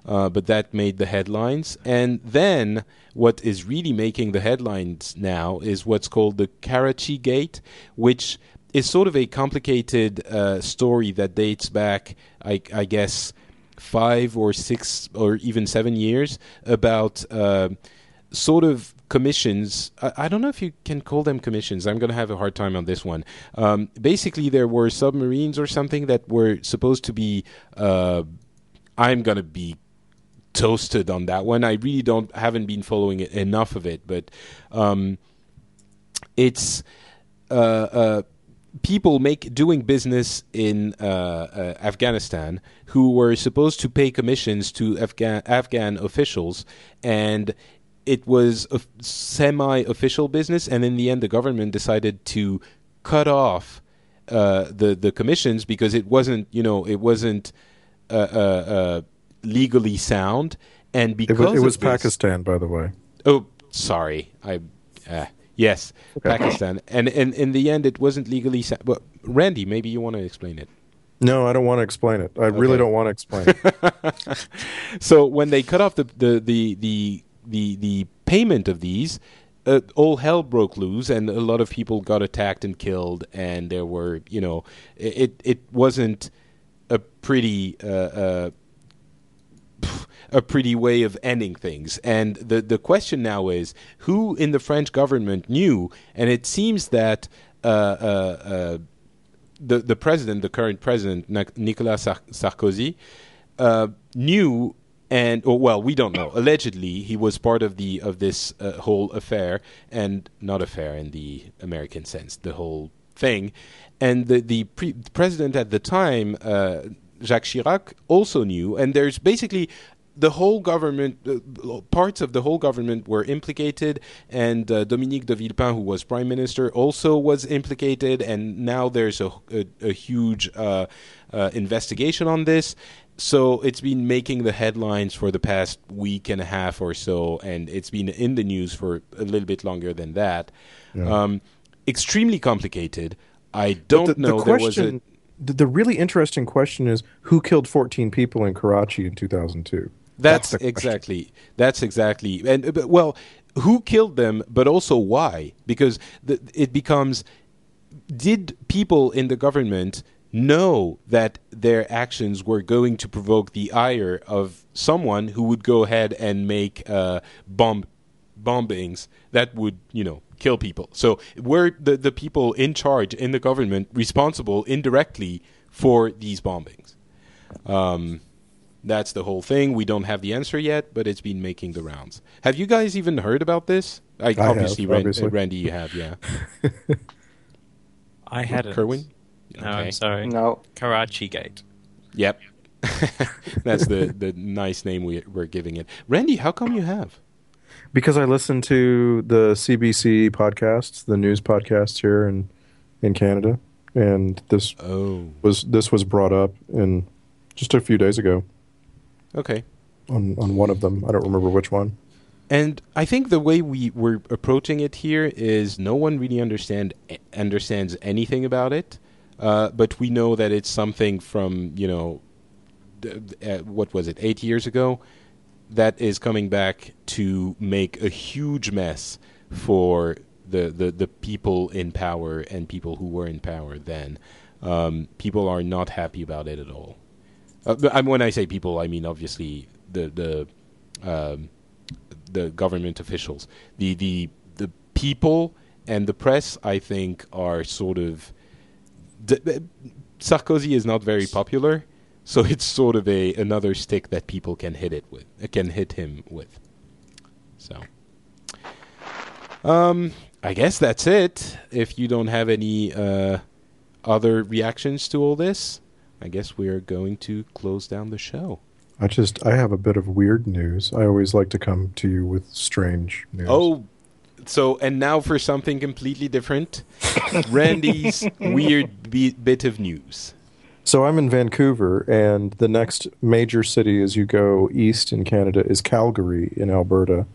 uh, but that made the headlines. And then what is really making the headlines now is what's called the Karachi Gate, which is sort of a complicated uh, story that dates back, I, I, guess, five or six or even seven years about uh, sort of commissions. I, don't know if you can call them commissions. I'm going to have a hard time on this one. Um, basically, there were submarines or something that were supposed to be. Uh, I'm going to be toasted on that one. I really don't haven't been following it, enough of it, but um, it's uh, uh, people make doing business in uh, uh Afghanistan who were supposed to pay commissions to Afghan Afghan officials and. It was a semi-official business, and in the end, the government decided to cut off uh, the the commissions because it wasn't, you know, it wasn't uh, legally sound, and because it was, it was this, Pakistan, by the way. Oh, sorry, I. Uh, yes, okay. Pakistan, and, and in the end, it wasn't legally sound. But Randy, maybe you want to explain it. No, I don't want to explain it. I okay. really don't want to explain it. so when they cut off the the the the the, the payment of these, uh, all hell broke loose, and a lot of people got attacked and killed, and there were, you know, it it wasn't a pretty uh, uh, a pretty way of ending things. And the the question now is who in the French government knew? And it seems that uh, uh, uh, the the president, the current president, Nicolas Sarkozy, uh, knew. And or, well, we don't know. Allegedly, he was part of the of this uh, whole affair, and not affair in the American sense, the whole thing. And the the pre- president at the time, uh, Jacques Chirac also knew, and there's basically the whole government, uh, parts of the whole government were implicated, and uh, Dominique de Villepin, who was prime minister, also was implicated, and now there's a, a, a huge uh, uh, investigation on this. So it's been making the headlines for the past week and a half or so, and it's been in the news for a little bit longer than that. Yeah. Um, extremely complicated. I don't the, know. The question, a, the really interesting question is who killed 14 people in Karachi in 2002? That's, that's exactly. That's exactly. And but, well, who killed them, but also why? Because the, it becomes. Did people in the government know that their actions were going to provoke the ire of someone who would go ahead and make uh, bomb bombings that would, you know, kill people. So were the, the people in charge in the government responsible indirectly for these bombings? Um, that's the whole thing. We don't have the answer yet, but it's been making the rounds. Have you guys even heard about this? I, I obviously, have, obviously. Randy, you have, yeah. I had it. Kerwin? No, okay. I'm sorry. No. Karachi Gate. Yep. That's the, the nice name we, we're giving it. Randy, how come you have? Because I listen to the CBC podcasts, the news podcasts here in in Canada, and this oh. was this was brought up in just a few days ago. Okay. On on one of them, I don't remember which one. And I think the way we were approaching it here is no one really understand understands anything about it, uh, but we know that it's something from you know, uh, what was it, eight years ago, that is coming back to make a huge mess for the, the, the people in power and people who were in power then. Um, people are not happy about it at all. Uh, when I say people, I mean obviously the the um, the government officials. The the the people and the press, I think, are sort of. Sarkozy is not very popular, so it's sort of a another stick that people can hit it with, can hit him with. So, um, I guess that's it. If you don't have any uh, other reactions to all this, I guess we are going to close down the show. I just I have a bit of weird news. I always like to come to you with strange news. Oh, so and now for something completely different, Randy's weird bit of news. So I'm in Vancouver, and the next major city as you go east in Canada is Calgary in Alberta.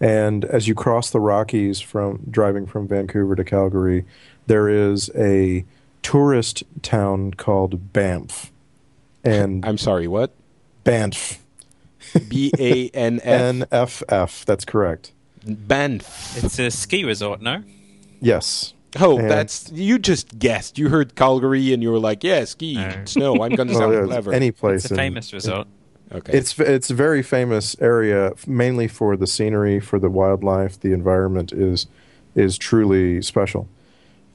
And as you cross the Rockies from driving from Vancouver to Calgary, there is a tourist town called Banff. And I'm sorry, what? Banff. B A N F. N F F. That's correct. Banff. It's a ski resort, no? Yes. Oh, and that's you just guessed. You heard Calgary and you were like, "Yeah, ski, no. snow." I'm going to sound well, clever. Any place. It's a famous resort. Okay. It's it's a very famous area, mainly for the scenery, for the wildlife. The environment is is truly special.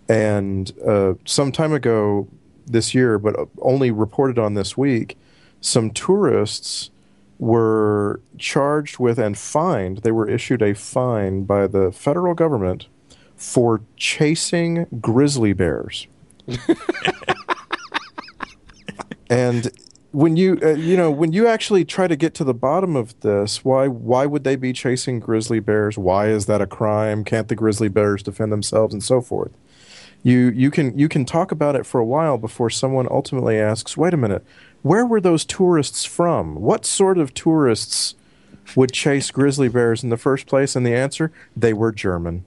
And uh, some time ago this year, but only reported on this week, some tourists were charged with and fined. They were issued a fine by the federal government for chasing grizzly bears. and when you uh, you know when you actually try to get to the bottom of this why why would they be chasing grizzly bears? Why is that a crime? Can't the grizzly bears defend themselves? And so forth. You you can you can talk about it for a while before someone ultimately asks wait a minute where were those tourists from? What sort of tourists would chase grizzly bears in the first place? And the answer they were german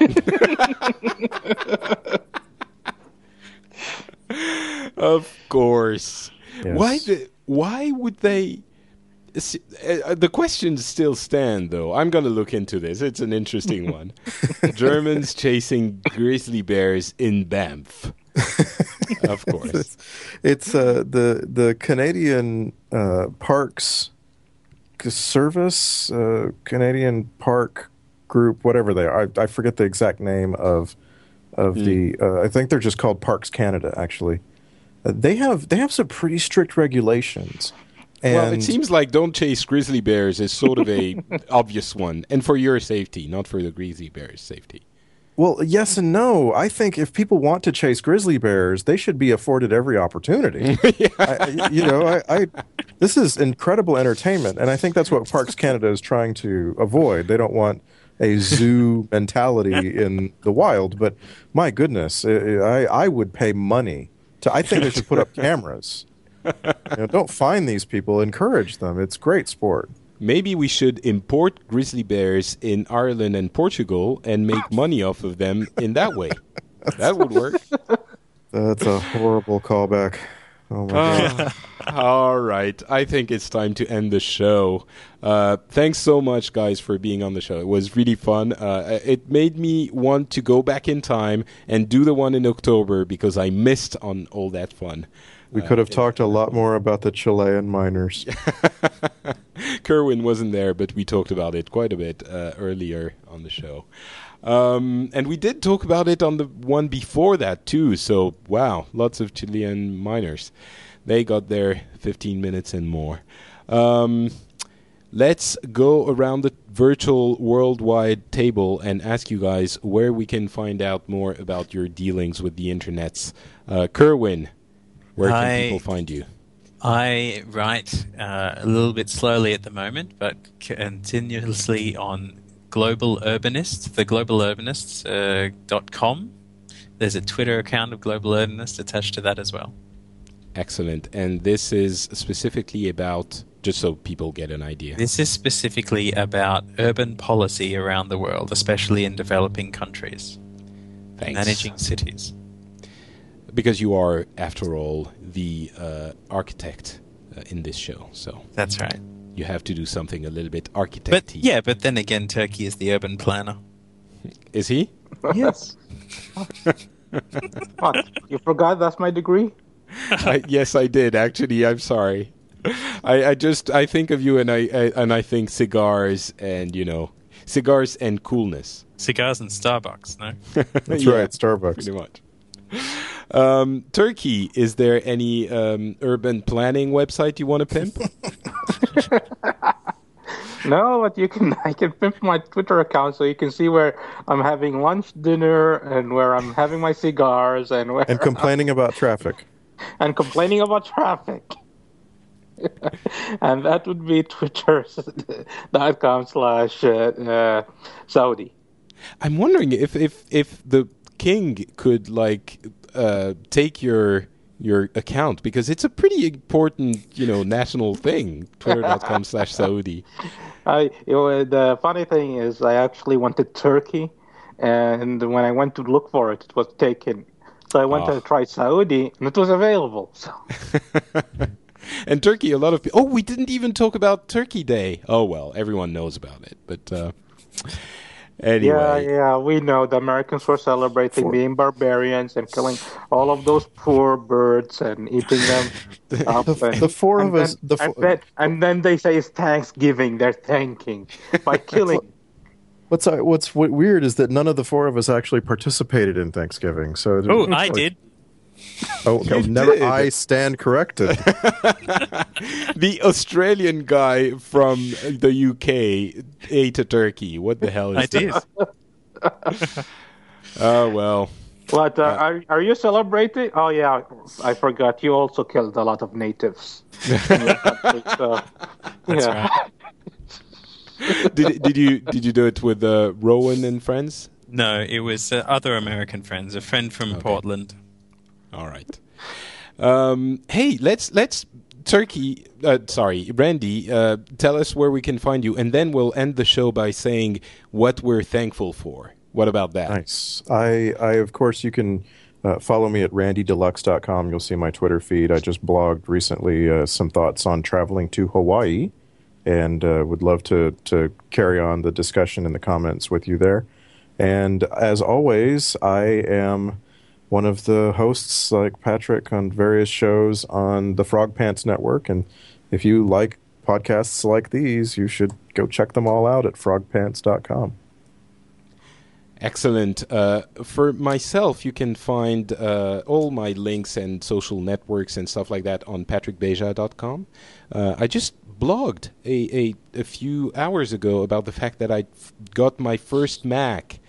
of course Yes. Why? The, why would they? Uh, the questions still stand, though. I'm going to look into this. It's an interesting one. Germans chasing grizzly bears in Banff. of course, it's uh, the the Canadian uh, Parks Service, uh, Canadian Park Group, whatever they are. I, I forget the exact name of of mm. the. Uh, I think they're just called Parks Canada, actually they have they have some pretty strict regulations. And well, it seems like don't chase grizzly bears is sort of a obvious one, and for your safety, not for the grizzly bears' safety. Well, yes and no. I think if people want to chase grizzly bears, they should be afforded every opportunity. yeah. I, you know, I, I, this is incredible entertainment, and I think that's what Parks Canada is trying to avoid. They don't want a zoo mentality in the wild, but my goodness, I, I would pay money to, I think they should put up cameras. You know, don't find these people. Encourage them. It's great sport. Maybe we should import grizzly bears in Ireland and Portugal and make money off of them in that way. that would work. That's a horrible callback. Oh my god. all right. I think it's time to end the show. Uh, thanks so much, guys, for being on the show. It was really fun. Uh, it made me want to go back in time and do the one in October because I missed on all that fun. We could have uh, talked a lot more about the Chilean miners. Kerwin wasn't there, but we talked about it quite a bit uh, earlier on the show. Um, and we did talk about it on the one before that too. So wow, lots of Chilean miners. They got their 15 minutes and more. Um, let's go around the virtual worldwide table and ask you guys where we can find out more about your dealings with the internets. Uh, Kerwin, where can I, people find you? I write uh, a little bit slowly at the moment, but continuously on Global Urbanist, the globalurbanist.com. Uh, There's a Twitter account of Global Urbanist attached to that as well. Excellent. And this is specifically about just so people get an idea. This is specifically about urban policy around the world, especially in developing countries. Thanks. Managing cities. Because you are, after all, the uh, architect uh, in this show. So that's right. You have to do something a little bit architect But yeah, but then again, Turki is the urban planner. Is he? yes. what? You forgot that's my degree? I, yes, I did. Actually, I'm sorry. I, I just I think of you and I, I, and I think cigars and you know cigars and coolness. Cigars and Starbucks, no? That's yeah, right, Starbucks. Pretty much. Um, Turki, is there any um, urban planning website you want to pimp? no, but you can. I can pimp my Twitter account so you can see where I'm having lunch, dinner, and where I'm having my cigars, and where and complaining I'm, about traffic. And complaining about traffic. and that would be twitter.com slash uh, uh, Saudi. I'm wondering if, if, if the king could like uh, take your your account because it's a pretty important you know national thing twitter.com slash saudi I, you know, the funny thing is i actually wanted turkey and when i went to look for it it was taken so i went oh. to try saudi and it was available so and Turkey, a lot of people. Oh, we didn't even talk about Turkey Day. Oh well, everyone knows about it. But uh, anyway, yeah, yeah, we know the Americans were celebrating For... being barbarians and killing all of those poor birds and eating them. up the, and, the, four of us. the four... And, then, and then they say it's Thanksgiving. They're thanking by killing. What's uh, what's weird is that none of the four of us actually participated in Thanksgiving. So oh, I like, did. Oh, okay. never did. I stand corrected. the Australian guy from the UK ate a turkey. What the hell is I this? did. oh well. What uh, uh, are are you celebrating? Oh yeah, I forgot. You also killed a lot of natives. so, yeah. Right. did did you did you do it with uh, Rowan and friends? No, it was uh, other American friends. A friend from okay. Portland. All right. Um, hey, let's let's Turki. Uh, sorry, Randy. Uh, tell us where we can find you, and then we'll end the show by saying what we're thankful for. What about that? Nice. I, I of course, you can uh, follow me at randydeluxe.com. You'll see my Twitter feed. I just blogged recently uh, some thoughts on traveling to Hawaii, and uh, would love to to carry on the discussion in the comments with you there. And as always, I am one of the hosts, like Patrick, on various shows on the Frog Pants Network. And if you like podcasts like these, you should go check them all out at frogpants.com. Excellent. Uh, for myself, you can find uh, all my links and social networks and stuff like that on patrickbeja.com. Uh, I just blogged a, a, a few hours ago about the fact that I got my first Mac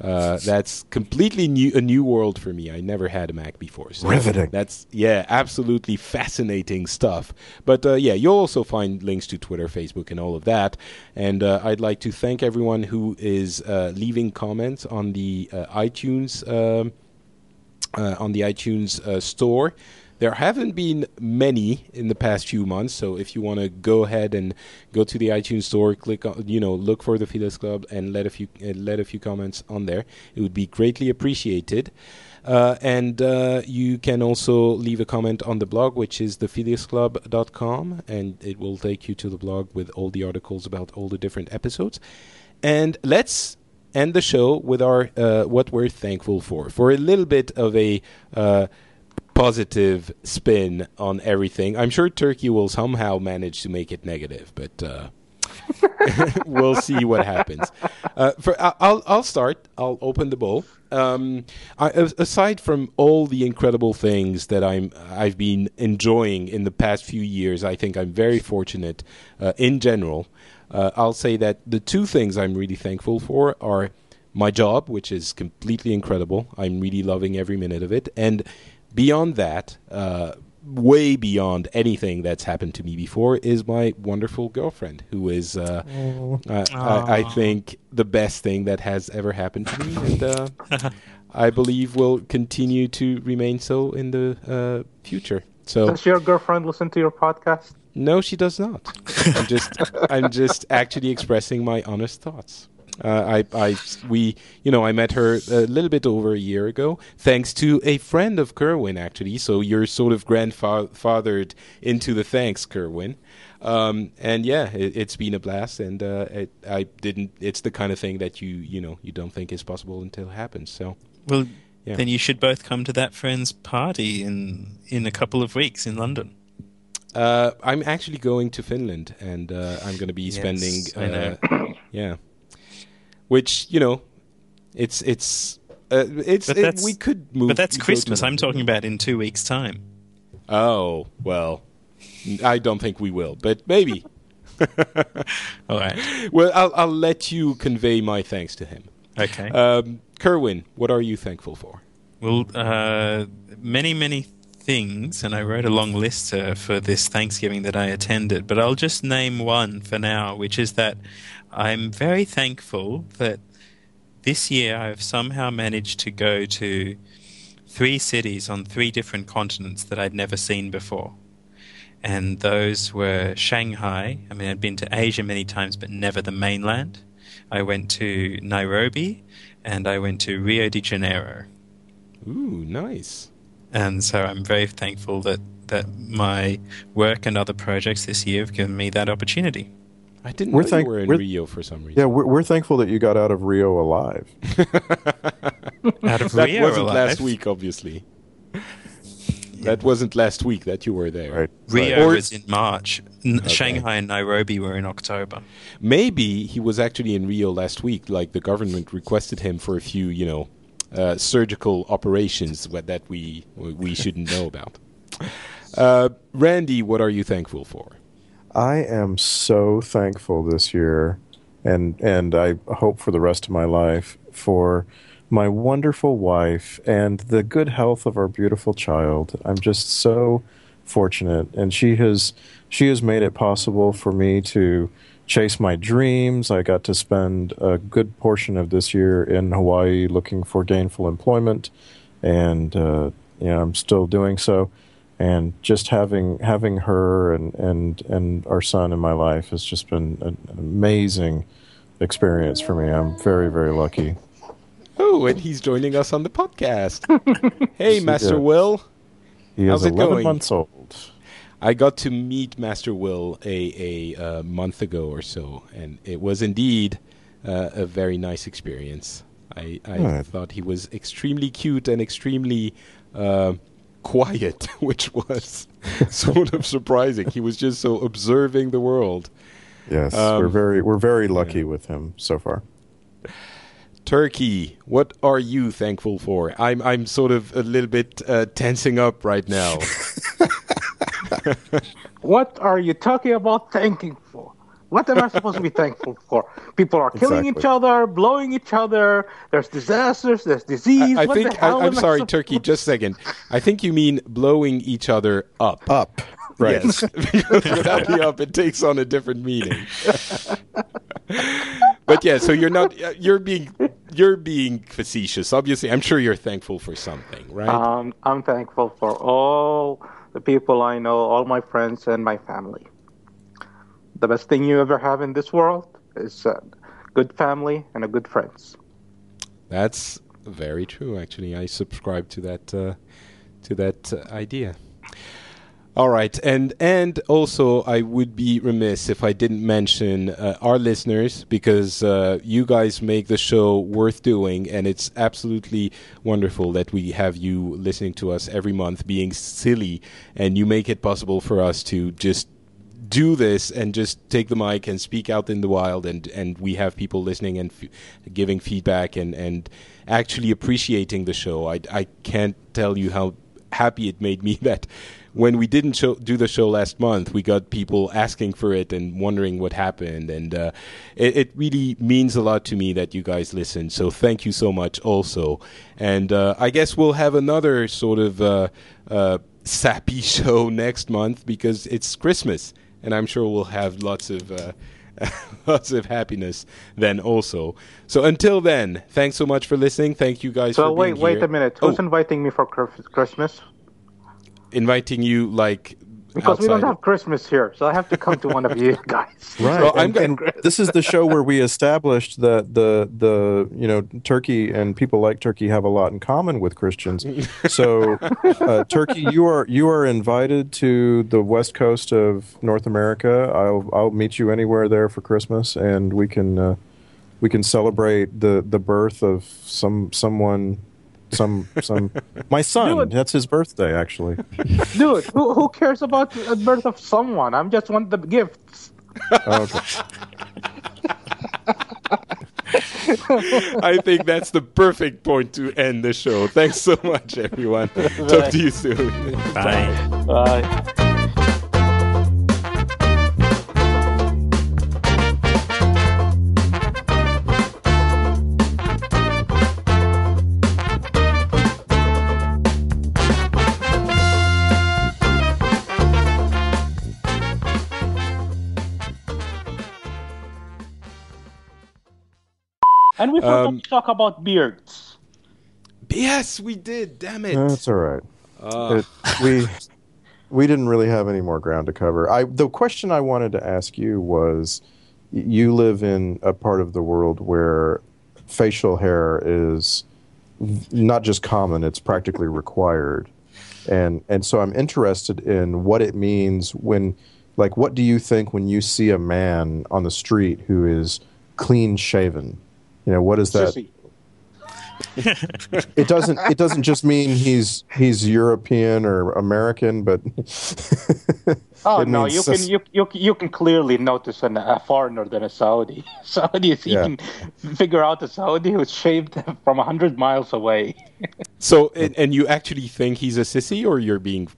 uh, that's completely new, a new world for me. I never had a Mac before. So Riveting. That's yeah, absolutely fascinating stuff. But uh, yeah, you'll also find links to Twitter, Facebook, and all of that. And uh, I'd like to thank everyone who is uh, leaving comments on the uh, iTunes um, on the iTunes store. There haven't been many in the past few months, so if you want to go ahead and go to the iTunes store, click on, you know, look for the Phileas Club and let a few uh, let a few comments on there. It would be greatly appreciated. Uh, and uh, you can also leave a comment on the blog, which is thephileasclub.com, and it will take you to the blog with all the articles about all the different episodes. And let's end the show with our uh, what we're thankful for. For a little bit of a uh, positive spin on everything. I'm sure Turki will somehow manage to make it negative, but uh, we'll see what happens. Uh, for I'll I'll start. I'll open the bowl. Um, I, aside from all the incredible things that I'm I've been enjoying in the past few years, I think I'm very fortunate uh, in general. Uh, I'll say that the two things I'm really thankful for are my job, which is completely incredible. I'm really loving every minute of it, and beyond that, uh, way beyond anything that's happened to me before is my wonderful girlfriend, who is, uh, uh, I, I, think, the best thing that has ever happened to me, and uh, I believe will continue to remain so in the uh, future. So, does your girlfriend listen to your podcast? No, she does not. I'm just, I'm just actually expressing my honest thoughts. Uh, I, I, we, you know, I met her a little bit over a year ago, thanks to a friend of Kerwin, actually. So you're sort of grandfathered into the thanks, Kerwin. Um, and yeah, it, has been a blast, and uh, it, I didn't. It's the kind of thing that you, you know, you don't think is possible until it happens. So, well, yeah. then you should both come to that friend's party in in a couple of weeks in London. Uh, I'm actually going to Finland, and uh, I'm going to be yes, spending. Uh, yeah, which you know, it's it's uh, it's it, we could move. But that's Christmas. I'm talking about in two weeks' time. Oh well, I don't think we will, but maybe. All right. Well, I'll I'll let you convey my thanks to him. Okay. Um, Kerwin, what are you thankful for? Well, uh, many many things, and I wrote a long list uh, for this Thanksgiving that I attended. But I'll just name one for now, which is that I'm very thankful that this year I've somehow managed to go to three cities on three different continents that I'd never seen before. And those were Shanghai. I mean, I'd been to Asia many times, but never the mainland. I went to Nairobi and I went to Rio de Janeiro. Ooh, nice. And so I'm very thankful that, that my work and other projects this year have given me that opportunity. I didn't we're know thank- you were in Rio for some reason. Yeah, we're, we're, thankful that you got out of Rio alive. out of Rio. that Rio wasn't alive? last week, obviously. That wasn't last week that you were there. Right. Rio or, was in March. Okay. Shanghai and Nairobi were in October. Maybe he was actually in Rio last week. Like the government requested him for a few, you know, uh, surgical operations that we we shouldn't know about. Uh, Randy, what are you thankful for? I am so thankful this year, and and I hope for the rest of my life for my wonderful wife and the good health of our beautiful child. I'm just so fortunate, and she has she has made it possible for me to chase my dreams. I got to spend a good portion of this year in Hawaii looking for gainful employment, and uh, you know I'm still doing so and just having having her and and and our son in my life has just been an amazing experience for me. I'm very very lucky. Oh, and he's joining us on the podcast. hey, Master yeah. Will. He How's is 11 going? months old. I got to meet Master Will a, a uh, month ago or so, and it was indeed uh, a very nice experience. I, I thought he was extremely cute and extremely uh, quiet, which was sort of surprising. He was just so observing the world. Yes, um, we're very we're very lucky yeah. with him so far. Turki, what are you thankful for? I'm I'm sort of a little bit uh, tensing up right now. what are you talking about thanking for? What am I supposed to be thankful for? People are killing exactly. each other, blowing each other. There's disasters. There's disease. I, I think. I, am sorry, Turki. Just a second. I think you mean blowing each other up. Up. Right. Yes. because without the up, it takes on a different meaning. but yeah, so you're not. You're being. You're being facetious. Obviously, I'm sure you're thankful for something, right? Um, I'm thankful for all the people I know, all my friends, and my family the best thing you ever have in this world is a good family and a good friends. That's very true. Actually, I subscribe to that uh, to that uh, idea. All right, and and also I would be remiss if I didn't mention uh, our listeners because uh, you guys make the show worth doing, and it's absolutely wonderful that we have you listening to us every month, being silly, and you make it possible for us to just do this and just take the mic and speak out in the wild, and and we have people listening and f- giving feedback and and actually appreciating the show. I I can't tell you how happy it made me that when we didn't show, do the show last month, we got people asking for it and wondering what happened, and uh, it, it, really means a lot to me that you guys listen. So thank you so much, also. And uh, I guess we'll have another sort of uh, uh sappy show next month because it's Christmas, and I'm sure we'll have lots of. Uh, lots of happiness then also. So until then, thanks so much for listening. Thank you guys so for wait, wait here. a minute. Who's oh. inviting me for Christmas? inviting you like because outside. we don't have Christmas here, so I have to come to one of you guys. Right. Well, and, and this is the show where we established that the the you know Turki and people like Turki have a lot in common with Christians. So, uh, Turki, you are you are invited to the west coast of North America. I'll I'll meet you anywhere there for Christmas, and we can uh, we can celebrate the the birth of some someone some some my son Dude. that's his birthday actually Dude, who, who cares about the birth of someone? I'm just want the gifts. Oh, okay. I think that's the perfect point to end the show. Thanks so much, everyone. Talk to you soon. Bye. Bye. And we forgot um, to talk about beards. Yes, we did. Damn it. That's all right. Uh. It, we we didn't really have any more ground to cover. I the question I wanted to ask you was, you live in a part of the world where facial hair is not just common; it's practically required. And and so I'm interested in what it means when, like, what do you think when you see a man on the street who is clean shaven? You know, what is that? it doesn't. It doesn't just mean he's he's European or American, but oh no, you can you, you you can clearly notice an, a foreigner than a Saudi. Saudis, you yeah. can figure out a Saudi who's shaved from hundred miles away. so, and, and you actually think he's a sissy, or you're being?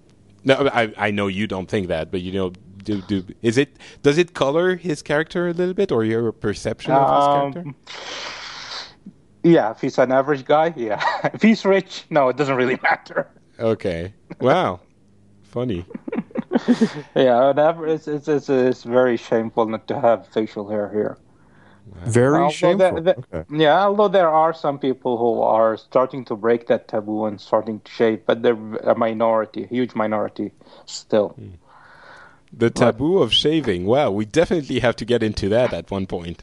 No, I I know you don't think that, but you know, do do is it does it color his character a little bit, or your perception of his um, character? Yeah, if he's an average guy, yeah. if he's rich, no, it doesn't really matter. Okay. Wow. Funny. yeah, it's, it's, it's, it's very shameful not to have facial hair here. Very although shameful. The, the, okay. Yeah, although there are some people who are starting to break that taboo and starting to shave, but they're a minority, a huge minority still. Hmm. The taboo but, of shaving. Wow, we definitely have to get into that at one point.